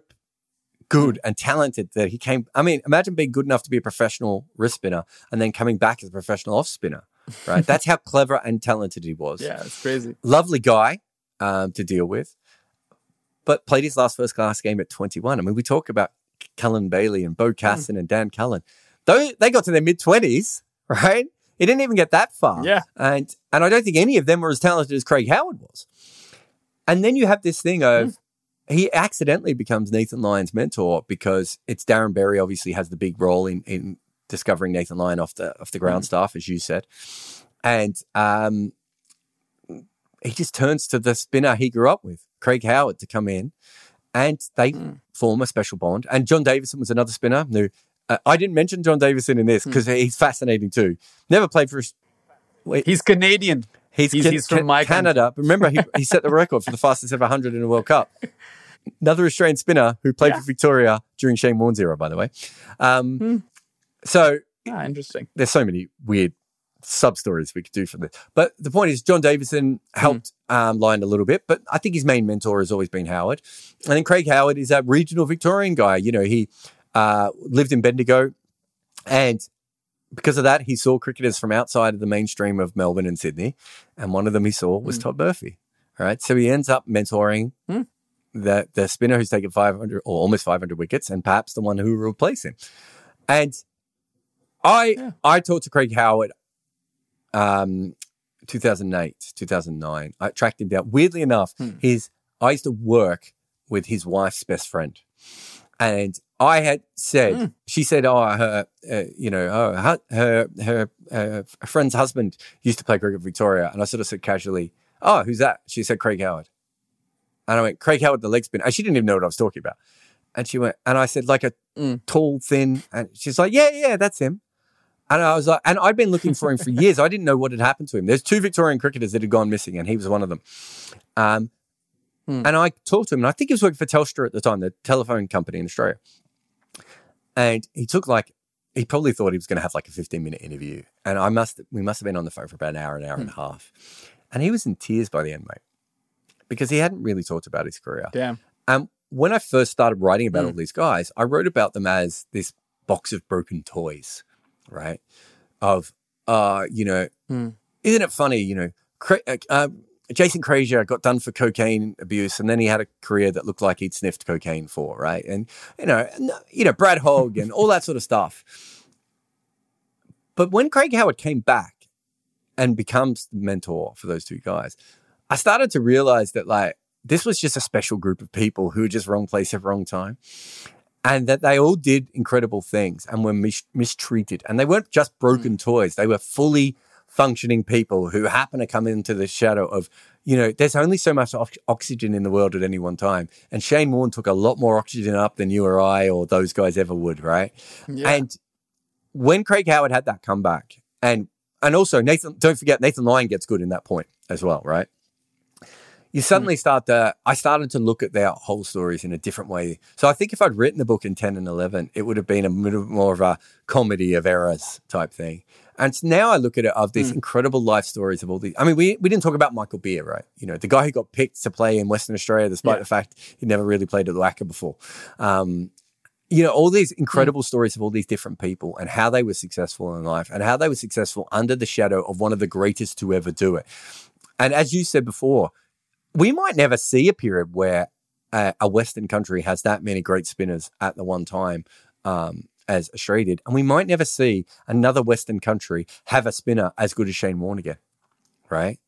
good and talented that he came. I mean, imagine being good enough to be a professional wrist spinner and then coming back as a professional off spinner, right? That's how clever and talented he was Yeah, it's crazy. lovely guy um, to deal with, but played his last first class game at 21. I mean, we talk about Cullen Bailey and Hmm. Beau Casson and Dan Cullen. Though they got to their mid 20s, right? He didn't even get that far. Yeah. And and I don't think any of them were as talented as Craig Howard was. And then you have this thing of Hmm. he accidentally becomes Nathan Lyon's mentor because it's Darren Berry obviously has the big role in in discovering Nathan Lyon off the off the ground staff, as you said. And um he just turns to the spinner he grew up with, Craig Howard, to come in, and they form a special bond. And John Davison was another spinner. Who uh, I didn't mention John Davison in this because he's fascinating too. Never played for. Wait, He's Canadian. He's, he's- Ca- he's from Ca- my Canada. But remember, he, he set the record for the fastest ever hundred in a World Cup. Another Australian spinner who played Yeah. for Victoria during Shane Warne's era, by the way. Um, So Ah, interesting. there's so many weird sub stories we could do from this. But the point is, John Davison helped um, Lyon a little bit, but I think his main mentor has always been Howard. And then Craig Howard is a regional Victorian guy. You know, he uh, lived in Bendigo, and because of that, he saw cricketers from outside of the mainstream of Melbourne and Sydney. And one of them he saw was hmm. Todd Murphy. All right. So he ends up mentoring hmm. the, the spinner who's taken 500 or almost 500 wickets and perhaps the one who will replace him. And I I talked to Craig Howard um 2008, 2009. I tracked him down. Weirdly enough, hmm. his I used to work with his wife's best friend. And I had said, she said, oh, her, uh, you know, oh, her, her, her uh, friend's husband used to play cricket for Victoria. And I sort of said casually, oh, who's that? She said, Craig Howard. And I went, Craig Howard, the leg spin. And she didn't even know what I was talking about. And she went, and I said, like a tall, thin. And she's like, yeah, yeah, that's him. And I was like, and I'd been looking for him for years. I didn't know what had happened to him. There's two Victorian cricketers that had gone missing, and he was one of them. Um, And I talked to him, and I think he was working for Telstra at the time, the telephone company in Australia. And he took like, he probably thought he was going to have like a 15 minute interview. And I must, we must have been on the phone for about an hour, an hour and a half. And he was in tears by the end, mate, because he hadn't really talked about his career. Damn. And when I first started writing about Mm. all these guys, I wrote about them as this box of broken toys, right? Of, uh, you know, Mm. isn't it funny? You know, Cra- uh, uh, Jason Krejza got done for cocaine abuse, and then he had a career that looked like he'd sniffed cocaine for, right? And you know, and, you know, Brad Hogg and all that sort of stuff. But when Craig Howard came back and becomes the mentor for those two guys, I started to realize that like this was just a special group of people who were just wrong place at wrong time. And that they all did incredible things and were mis- mistreated. And they weren't just hmm. broken toys. They were fully functioning people who happen to come into the shadow of, you know, there's only so much ox- oxygen in the world at any one time. And Shane Warne took a lot more oxygen up than you or I or those guys ever would, right? Yeah. And when Craig Howard had that comeback, and and also Nathan, don't forget Nathan Lyon gets good in that point as well, right? You suddenly hmm. start to. I started to look at their whole stories in a different way. So I think if I'd written the book in ten and eleven, it would have been a little more of a comedy of errors type thing. And now I look at it of these incredible life stories of all these. I mean, we we didn't talk about Michael Beer, right? You know, the guy who got picked to play in Western Australia, despite Yeah. the fact he never really played at the WACA before. Um, you know, all these incredible stories of all these different people and how they were successful in life and how they were successful under the shadow of one of the greatest to ever do it. And as you said before, we might never see a period where uh, a Western country has that many great spinners at the one time um, as Australia did. And we might never see another Western country have a spinner as good as Shane Warne again. Right.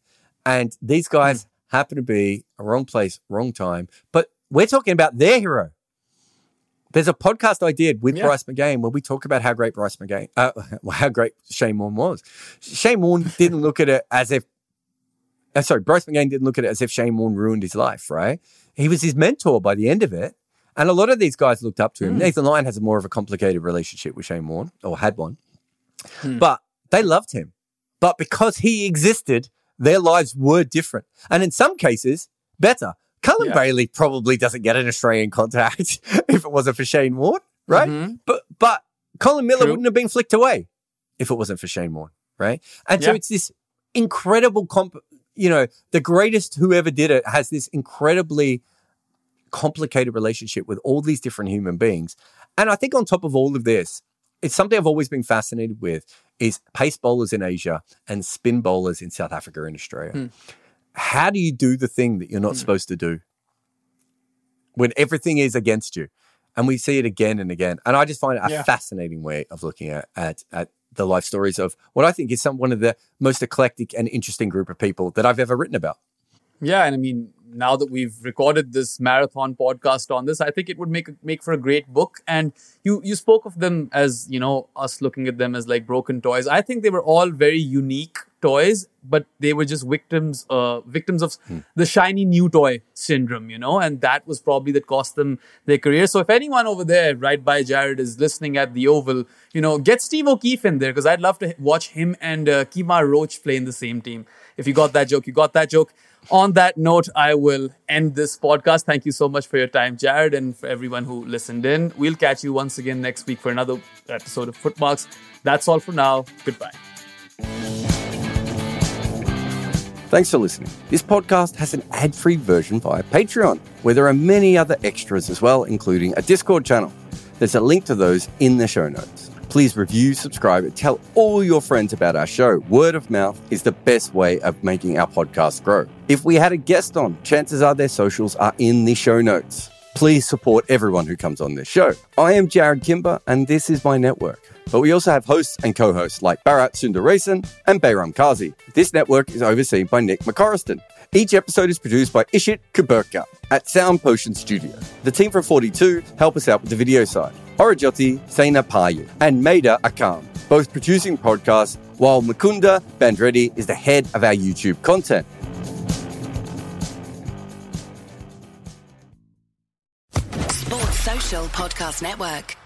And these guys happen to be a wrong place, wrong time. But we're talking about their hero. There's a podcast I did with Yeah. Bryce McGain where we talk about how great Bryce McGain, uh, how great Shane Warne was. Shane Warne didn't look at it as if, uh, sorry, Bryce McGain didn't look at it as if Shane Warne ruined his life, right? He was his mentor by the end of it. And a lot of these guys looked up to him. Nathan Lyon has a more of a complicated relationship with Shane Warne, or had one. But they loved him. But because he existed, their lives were different. And in some cases, better. Cullen Yeah. Bailey probably doesn't get an Australian contact if it wasn't for Shane Warne, right? Mhm. But but Colin Miller True. wouldn't have been flicked away if it wasn't for Shane Warne, right? And so it's this incredible comp. You know, the greatest who ever did it has this incredibly complicated relationship with all these different human beings. And I think on top of all of this, it's something I've always been fascinated with is pace bowlers in Asia and spin bowlers in South Africa and Australia. Hmm. How do you do the thing that you're not hmm. supposed to do when everything is against you? And we see it again and again. And I just find it a Yeah. fascinating way of looking at, at, at the life stories of what I think is some one of the most eclectic and interesting group of people that I've ever written about. Yeah, and I mean, now that we've recorded this marathon podcast on this, I think it would make make for a great book. And you you spoke of them as you know us looking at them as like broken toys. I think they were all very unique toys, but they were just victims uh, victims of the shiny new toy syndrome, you know, and that was probably that cost them their career. So if anyone over there, right by Jarrod, is listening at the Oval, you know, get Steve O'Keefe in there because I'd love to watch him and uh, Kemar Roach play in the same team. If you got that joke, you got that joke. On that note, I will end this podcast. Thank you so much for your time, Jarrod, and for everyone who listened in. We'll catch you once again next week for another episode of Footmarks. That's all for now. Goodbye. Thanks for listening. This podcast has an ad free version via Patreon, where there are many other extras as well, including a Discord channel. There's a link to those in the show notes. Please review, subscribe, and tell all your friends about our show. Word of mouth is the best way of making our podcast grow. If we had a guest on, chances are their socials are in the show notes. Please support everyone who comes on this show. I am Jarrod Kimber, and this is my network. But we also have hosts and co hosts like Bharat Sundaresan and Behram Qazi. This network is overseen by Nick McCorriston. Each episode is produced by Ishit Kuberkar at Sound Potion Studio. The team from 42 help us out with the video side. Aurojyoti Senapati and Maida Akam, both producing podcasts, while Mukunda Bandreddi is the head of our YouTube content. Sports Social Podcast Network.